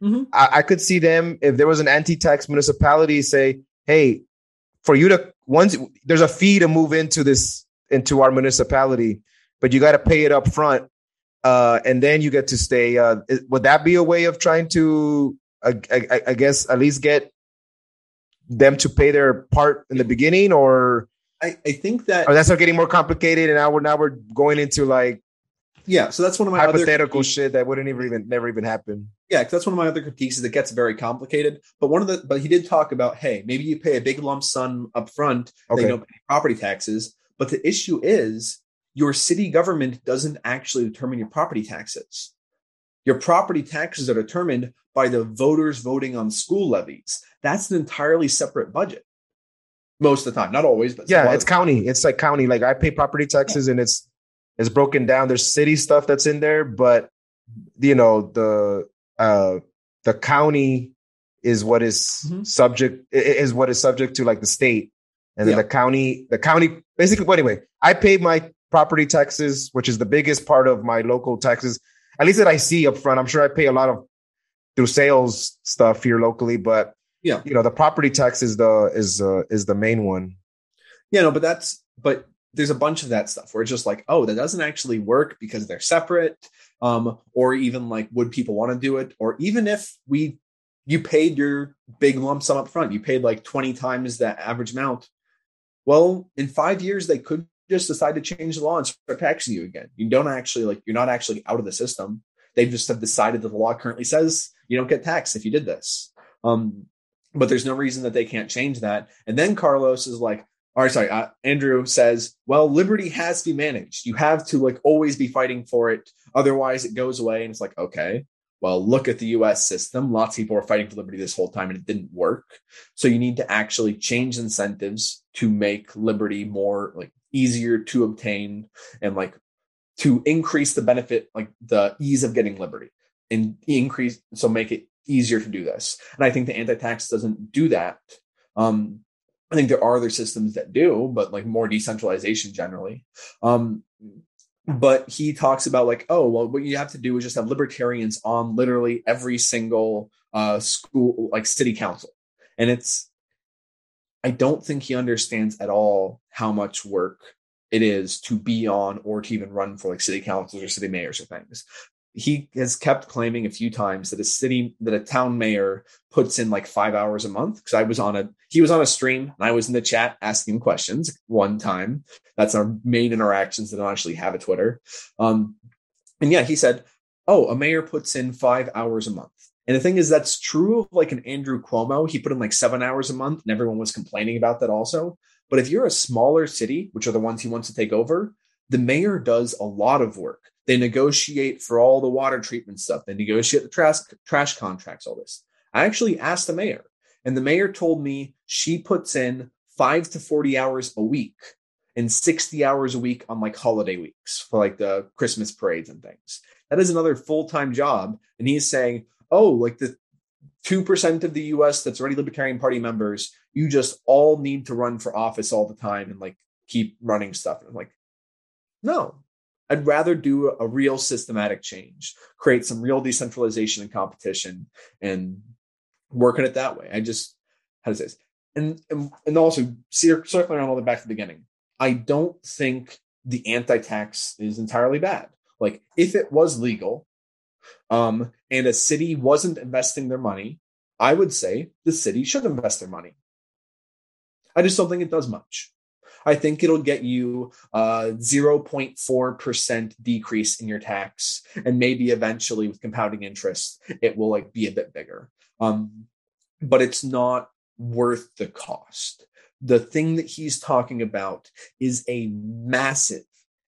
mm-hmm. I, I could see them if there was an anti-tax municipality say, "Hey, for you to once there's a fee to move into this into our municipality, but you got to pay it up front, uh, and then you get to stay. Uh, would that be a way of trying to, uh, I, I guess, at least get them to pay their part in the beginning, or
I, I think that
or that's not getting more complicated, and now we're now we're going into like
yeah. So that's one of my
hypothetical shit that wouldn't even never even happen.
Yeah, because that's one of my other critiques is it gets very complicated. But one of the but he did talk about hey maybe you pay a big lump sum up front, okay. they don't pay property taxes. But the issue is your city government doesn't actually determine your property taxes. Your property taxes are determined by the voters voting on school levies. That's an entirely separate budget. Most of the time, not always, but
yeah, it's county. It's like county. Like I pay property taxes, yeah. and it's it's broken down. There's city stuff that's in there, but you know the uh the county is what is mm-hmm. subject is what is subject to like the state, and then the county the county basically. But anyway, I pay my property taxes, which is the biggest part of my local taxes. At least that I see up front. I'm sure I pay a lot of through sales stuff here locally, but yeah, you know, the property tax is the is uh, is the main one.
Yeah, no, but that's but there's a bunch of that stuff where it's just like, oh, that doesn't actually work because they're separate. Um, or even like, would people want to do it? Or even if we you paid your big lump sum up front, you paid like 20 times that average amount. Well, in five years, they could just decide to change the law and start taxing you again. You don't actually like you're not actually out of the system. They just have decided that the law currently says you don't get taxed if you did this. Um, but there's no reason that they can't change that. And then Carlos is like, or sorry, uh, Andrew says, well, liberty has to be managed. You have to like always be fighting for it. Otherwise it goes away. And it's like, okay, well, look at the US system. Lots of people were fighting for liberty this whole time and it didn't work. So you need to actually change incentives to make liberty more like easier to obtain and like to increase the benefit, like the ease of getting liberty and increase so make it easier to do this. And i think the anti-tax doesn't do that. Um i think there are other systems that do but like more decentralization generally. Um but he talks about like oh well what you have to do is just have libertarians on literally every single uh school like city council. And it's i don't think he understands at all how much work it is to be on or to even run for like city councils or city mayors or things he has kept claiming a few times that a city that a town mayor puts in like five hours a month. Because i was on a he was on a stream and i was in the chat asking questions one time. That's our main interactions that don't actually have a twitter. Um and yeah he said oh a mayor puts in five hours a month. And the thing is that's true of like an andrew cuomo. He put in like seven hours a month and everyone was complaining about that also. But if you're a smaller city which are the ones he wants to take over the mayor does a lot of work they negotiate for all the water treatment stuff. They negotiate the trash, trash contracts, all this. I actually asked the mayor, and the mayor told me she puts in five to 40 hours a week and 60 hours a week on like holiday weeks for like the Christmas parades and things. That is another full time job. And he's saying, oh, like the 2% of the US that's already Libertarian Party members, you just all need to run for office all the time and like keep running stuff. And I'm like, no, I'd rather do a real systematic change, create some real decentralization and competition, and working it that way. I just how say this, and and, also circling around all the way back to the beginning. I don't think the anti-tax is entirely bad. Like if it was legal, um, and a city wasn't investing their money, I would say the city should invest their money. I just don't think it does much. I think it'll get you a 0.4% decrease in your tax. And maybe eventually with compounding interest, it will like be a bit bigger. Um, but it's not worth the cost. The thing that he's talking about is a massive,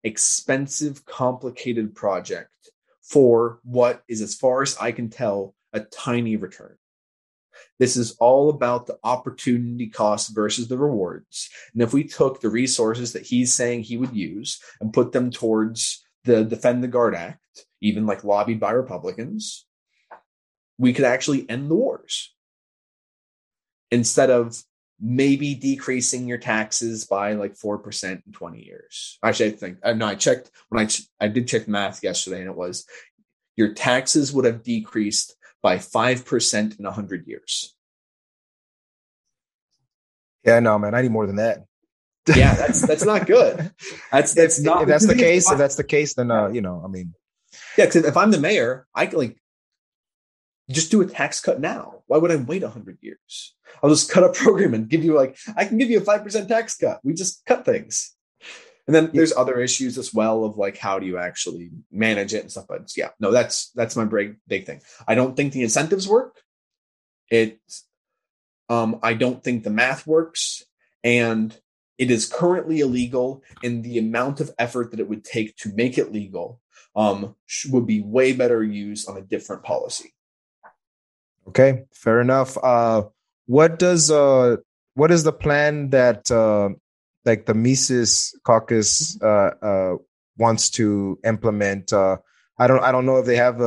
expensive, complicated project for what is, as far as I can tell, a tiny return. This is all about the opportunity cost versus the rewards. And if we took the resources that he's saying he would use and put them towards the Defend the Guard Act, even like lobbied by Republicans, we could actually end the wars instead of maybe decreasing your taxes by like 4% in 20 years. Actually, I think, uh, no, I checked when I, ch- I did check math yesterday and it was your taxes would have decreased by 5% in 100 years.
Yeah, no, man, I need more than that.
yeah, that's that's not good. That's that's
if,
not.
If that's the case,
if
that's the case, then uh, you know, I mean,
Yeah, because if I'm the mayor, I can like just do a tax cut now. Why would I wait hundred years? I'll just cut a program and give you like I can give you a five percent tax cut. We just cut things. And then there's other issues as well of like how do you actually manage it and stuff. But yeah, no, that's that's my big big thing. I don't think the incentives work. It's um I don't think the math works. And it is currently illegal, and the amount of effort that it would take to make it legal um, would be way better used on a different policy.
Okay, fair enough. Uh, what does uh, what is the plan that uh, like the Mises Caucus uh, uh, wants to implement? Uh, I don't I don't know if they have a,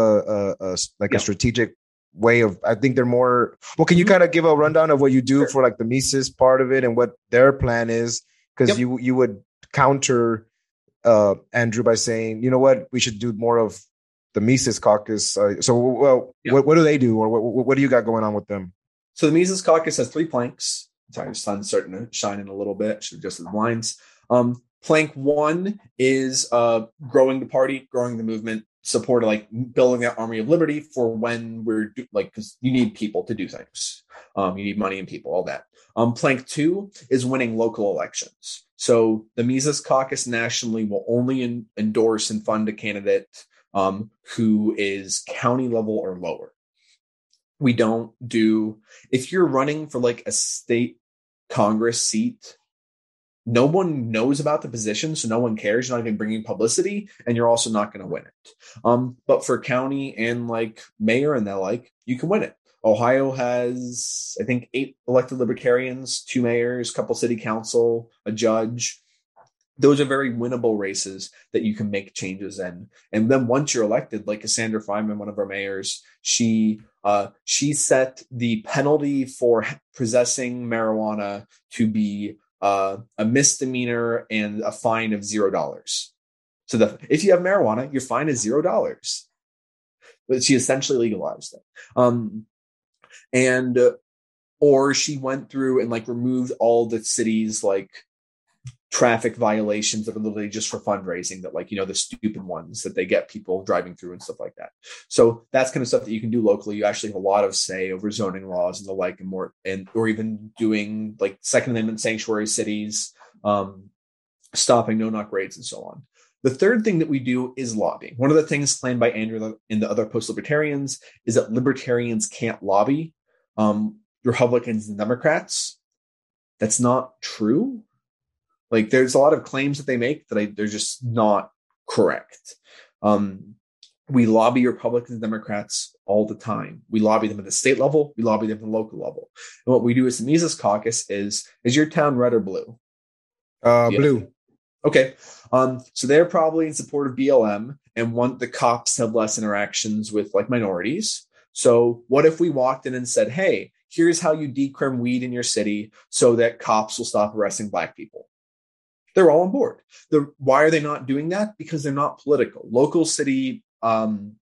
a, a like a strategic way of. I think they're more. Well, can you kind of give a rundown of what you do
Sure.
for like the Mises part of it and what their plan is? Because
Yep.
you you would counter uh, Andrew by saying, you know what, we should do more of the Mises Caucus. Uh, so, well,
Yeah.
what what do they do, or what, what what do you got going on with them?
So the Mises Caucus has three planks. Sorry, the sun's starting to shine in a little bit. Should have adjusted the blinds. Um, plank one is uh, growing the party, growing the movement, support like building that army of liberty for when we're do, like because you need people to do things. Um, you need money and people, all that. Um, plank two is winning local elections. So the Mises Caucus nationally will only en- endorse and fund a candidate um, who is county level or lower. We don't do if you're running for like a state Congress seat, no one knows about the position, so no one cares. You're not even bringing publicity, and you're also not going to win it. Um, but for county and like mayor and the like, you can win it. Ohio has, I think, eight elected libertarians, two mayors, couple city council, a judge. Those are very winnable races that you can make changes in. And then once you're elected, like Cassandra Fryman, one of our mayors, she uh, she set the penalty for possessing marijuana to be uh, a misdemeanor and a fine of zero dollars. So the, if you have marijuana, your fine is zero dollars. But she essentially legalized it. Um, and uh, or she went through and like removed all the city's like traffic violations that are literally just for fundraising that like you know the stupid ones that they get people driving through and stuff like that so that's kind of stuff that you can do locally you actually have a lot of say over zoning laws and the like and more and or even doing like second amendment sanctuary cities um stopping no knock raids and so on the third thing that we do is lobbying. One of the things planned by Andrew and the other post libertarians is that libertarians can't lobby um, Republicans and Democrats. That's not true. Like, there's a lot of claims that they make that I, they're just not correct. Um, we lobby Republicans and Democrats all the time. We lobby them at the state level. We lobby them at the local level. And what we do as the Mises Caucus is: is your town red or blue?
Uh,
Yeah.
Blue.
Okay. Um, so they're probably in support of BLM and want the cops to have less interactions with like minorities. So what if we walked in and said, hey, here's how you decrim weed in your city so that cops will stop arresting black people? They're all on board. The, why are they not doing that? Because they're not political. Local city um,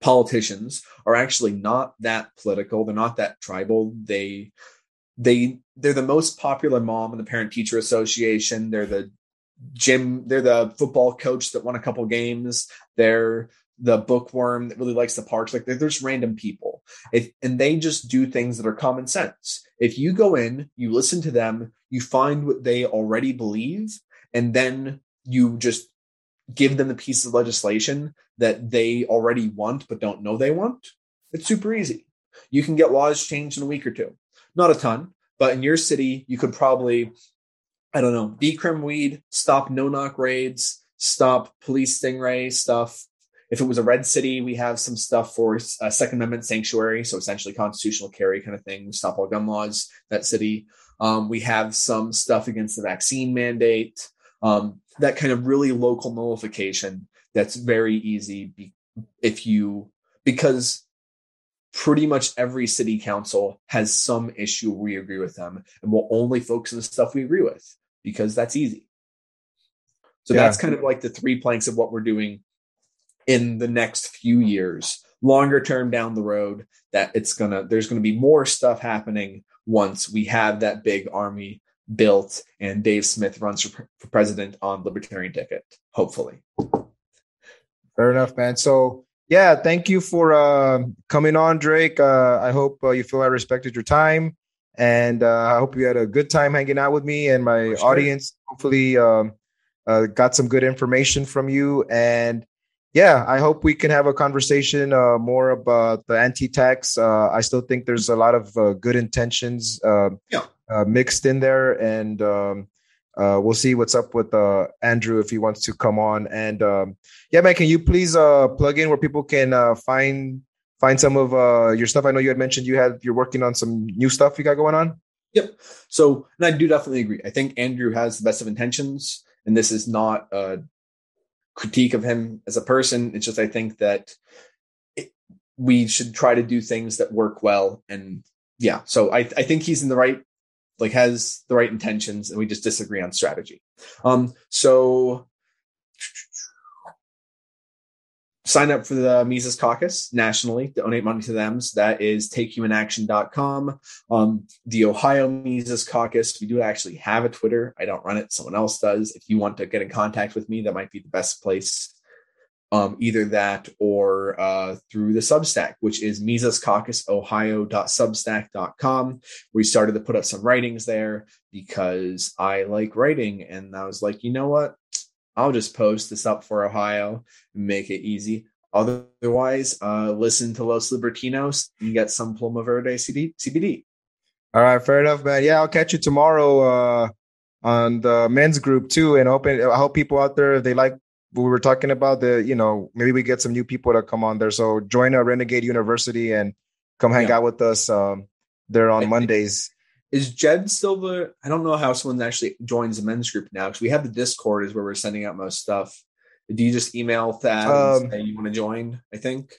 politicians are actually not that political. They're not that tribal. They they they're the most popular mom in the parent teacher association. They're the gym. They're the football coach that won a couple games. They're the bookworm that really likes the parks. Like just random people, if, and they just do things that are common sense. If you go in, you listen to them, you find what they already believe, and then you just give them the piece of legislation that they already want but don't know they want. It's super easy. You can get laws changed in a week or two. Not a ton, but in your city, you could probably, I don't know, decrim weed, stop no knock raids, stop police stingray stuff. If it was a red city, we have some stuff for uh, Second Amendment sanctuary, so essentially constitutional carry kind of thing, stop all gun laws. That city, um, we have some stuff against the vaccine mandate, um, that kind of really local nullification. That's very easy be- if you because pretty much every city council has some issue we agree with them and we'll only focus on the stuff we agree with because that's easy so
Yeah.
that's kind of like the three planks of what we're doing in the next few years longer term down the road that it's gonna there's gonna be more stuff happening once we have that big army built and Dave Smith runs for, for president on libertarian ticket, hopefully.
Fair enough, man. So yeah, thank you for uh, coming on, Drake. Uh, I hope uh, you feel I respected your time, and uh, I hope you had a good time hanging out with me and my sure. audience. Hopefully, um, uh, got some good information from you, and yeah, I hope we can have a conversation uh, more about the anti-tax. I still think there's a lot of good intentions yeah. mixed in there, and um, uh, we'll see what's up with uh, Andrew if he wants to come on. And um, yeah, man, can you please uh, plug in where people can uh, find find some of uh, your stuff? I know you had mentioned you had you're working on some new stuff you got going on.
Yep. So, and I do definitely agree. I think Andrew has the best of intentions, and this is not a critique of him as a person. It's just I think that it, we should try to do things that work well. And yeah, so I, I think he's in the right like has the right intentions and we just disagree on strategy. Um, so sign up for the Mises Caucus nationally, donate money to them. So that is takehumanaction.com. Um, the Ohio Mises Caucus, we do actually have a Twitter. I don't run it, someone else does. If you want to get in contact with me, that might be the best place um, either that or uh, through the Substack, which is misescaucusohio.substack.com. We started to put up some writings there because I like writing. And I was like, you know what? I'll just post this up for Ohio and make it easy. Otherwise, uh, listen to Los Libertinos and get some Pluma Verde CD- CBD.
All right, fair enough, man. Yeah, I'll catch you tomorrow uh, on the men's group too. And hope I hope people out there if they like we were talking about the you know maybe we get some new people to come on there so join a renegade university and come hang yeah. out with us um there on mondays
is jed still the i don't know how someone actually joins the men's group now because we have the discord is where we're sending out most stuff do you just email that um, you want to join i think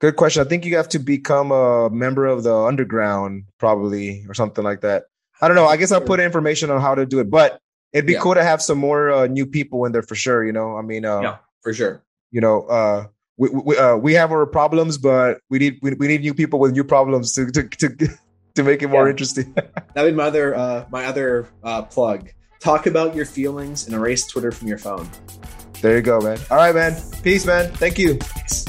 good question i think you have to become a member of the underground probably or something like that i don't know i guess i'll put information on how to do it but it'd be yeah. cool to have some more uh, new people in there for sure. You know, I mean, uh,
yeah, for sure.
You know, uh, we we, uh, we have our problems, but we need we, we need new people with new problems to to to, to make it more yeah. interesting.
That'd be my other uh, my other uh, plug. Talk about your feelings and erase Twitter from your phone.
There you go, man. All right, man. Peace, man. Thank you. Peace.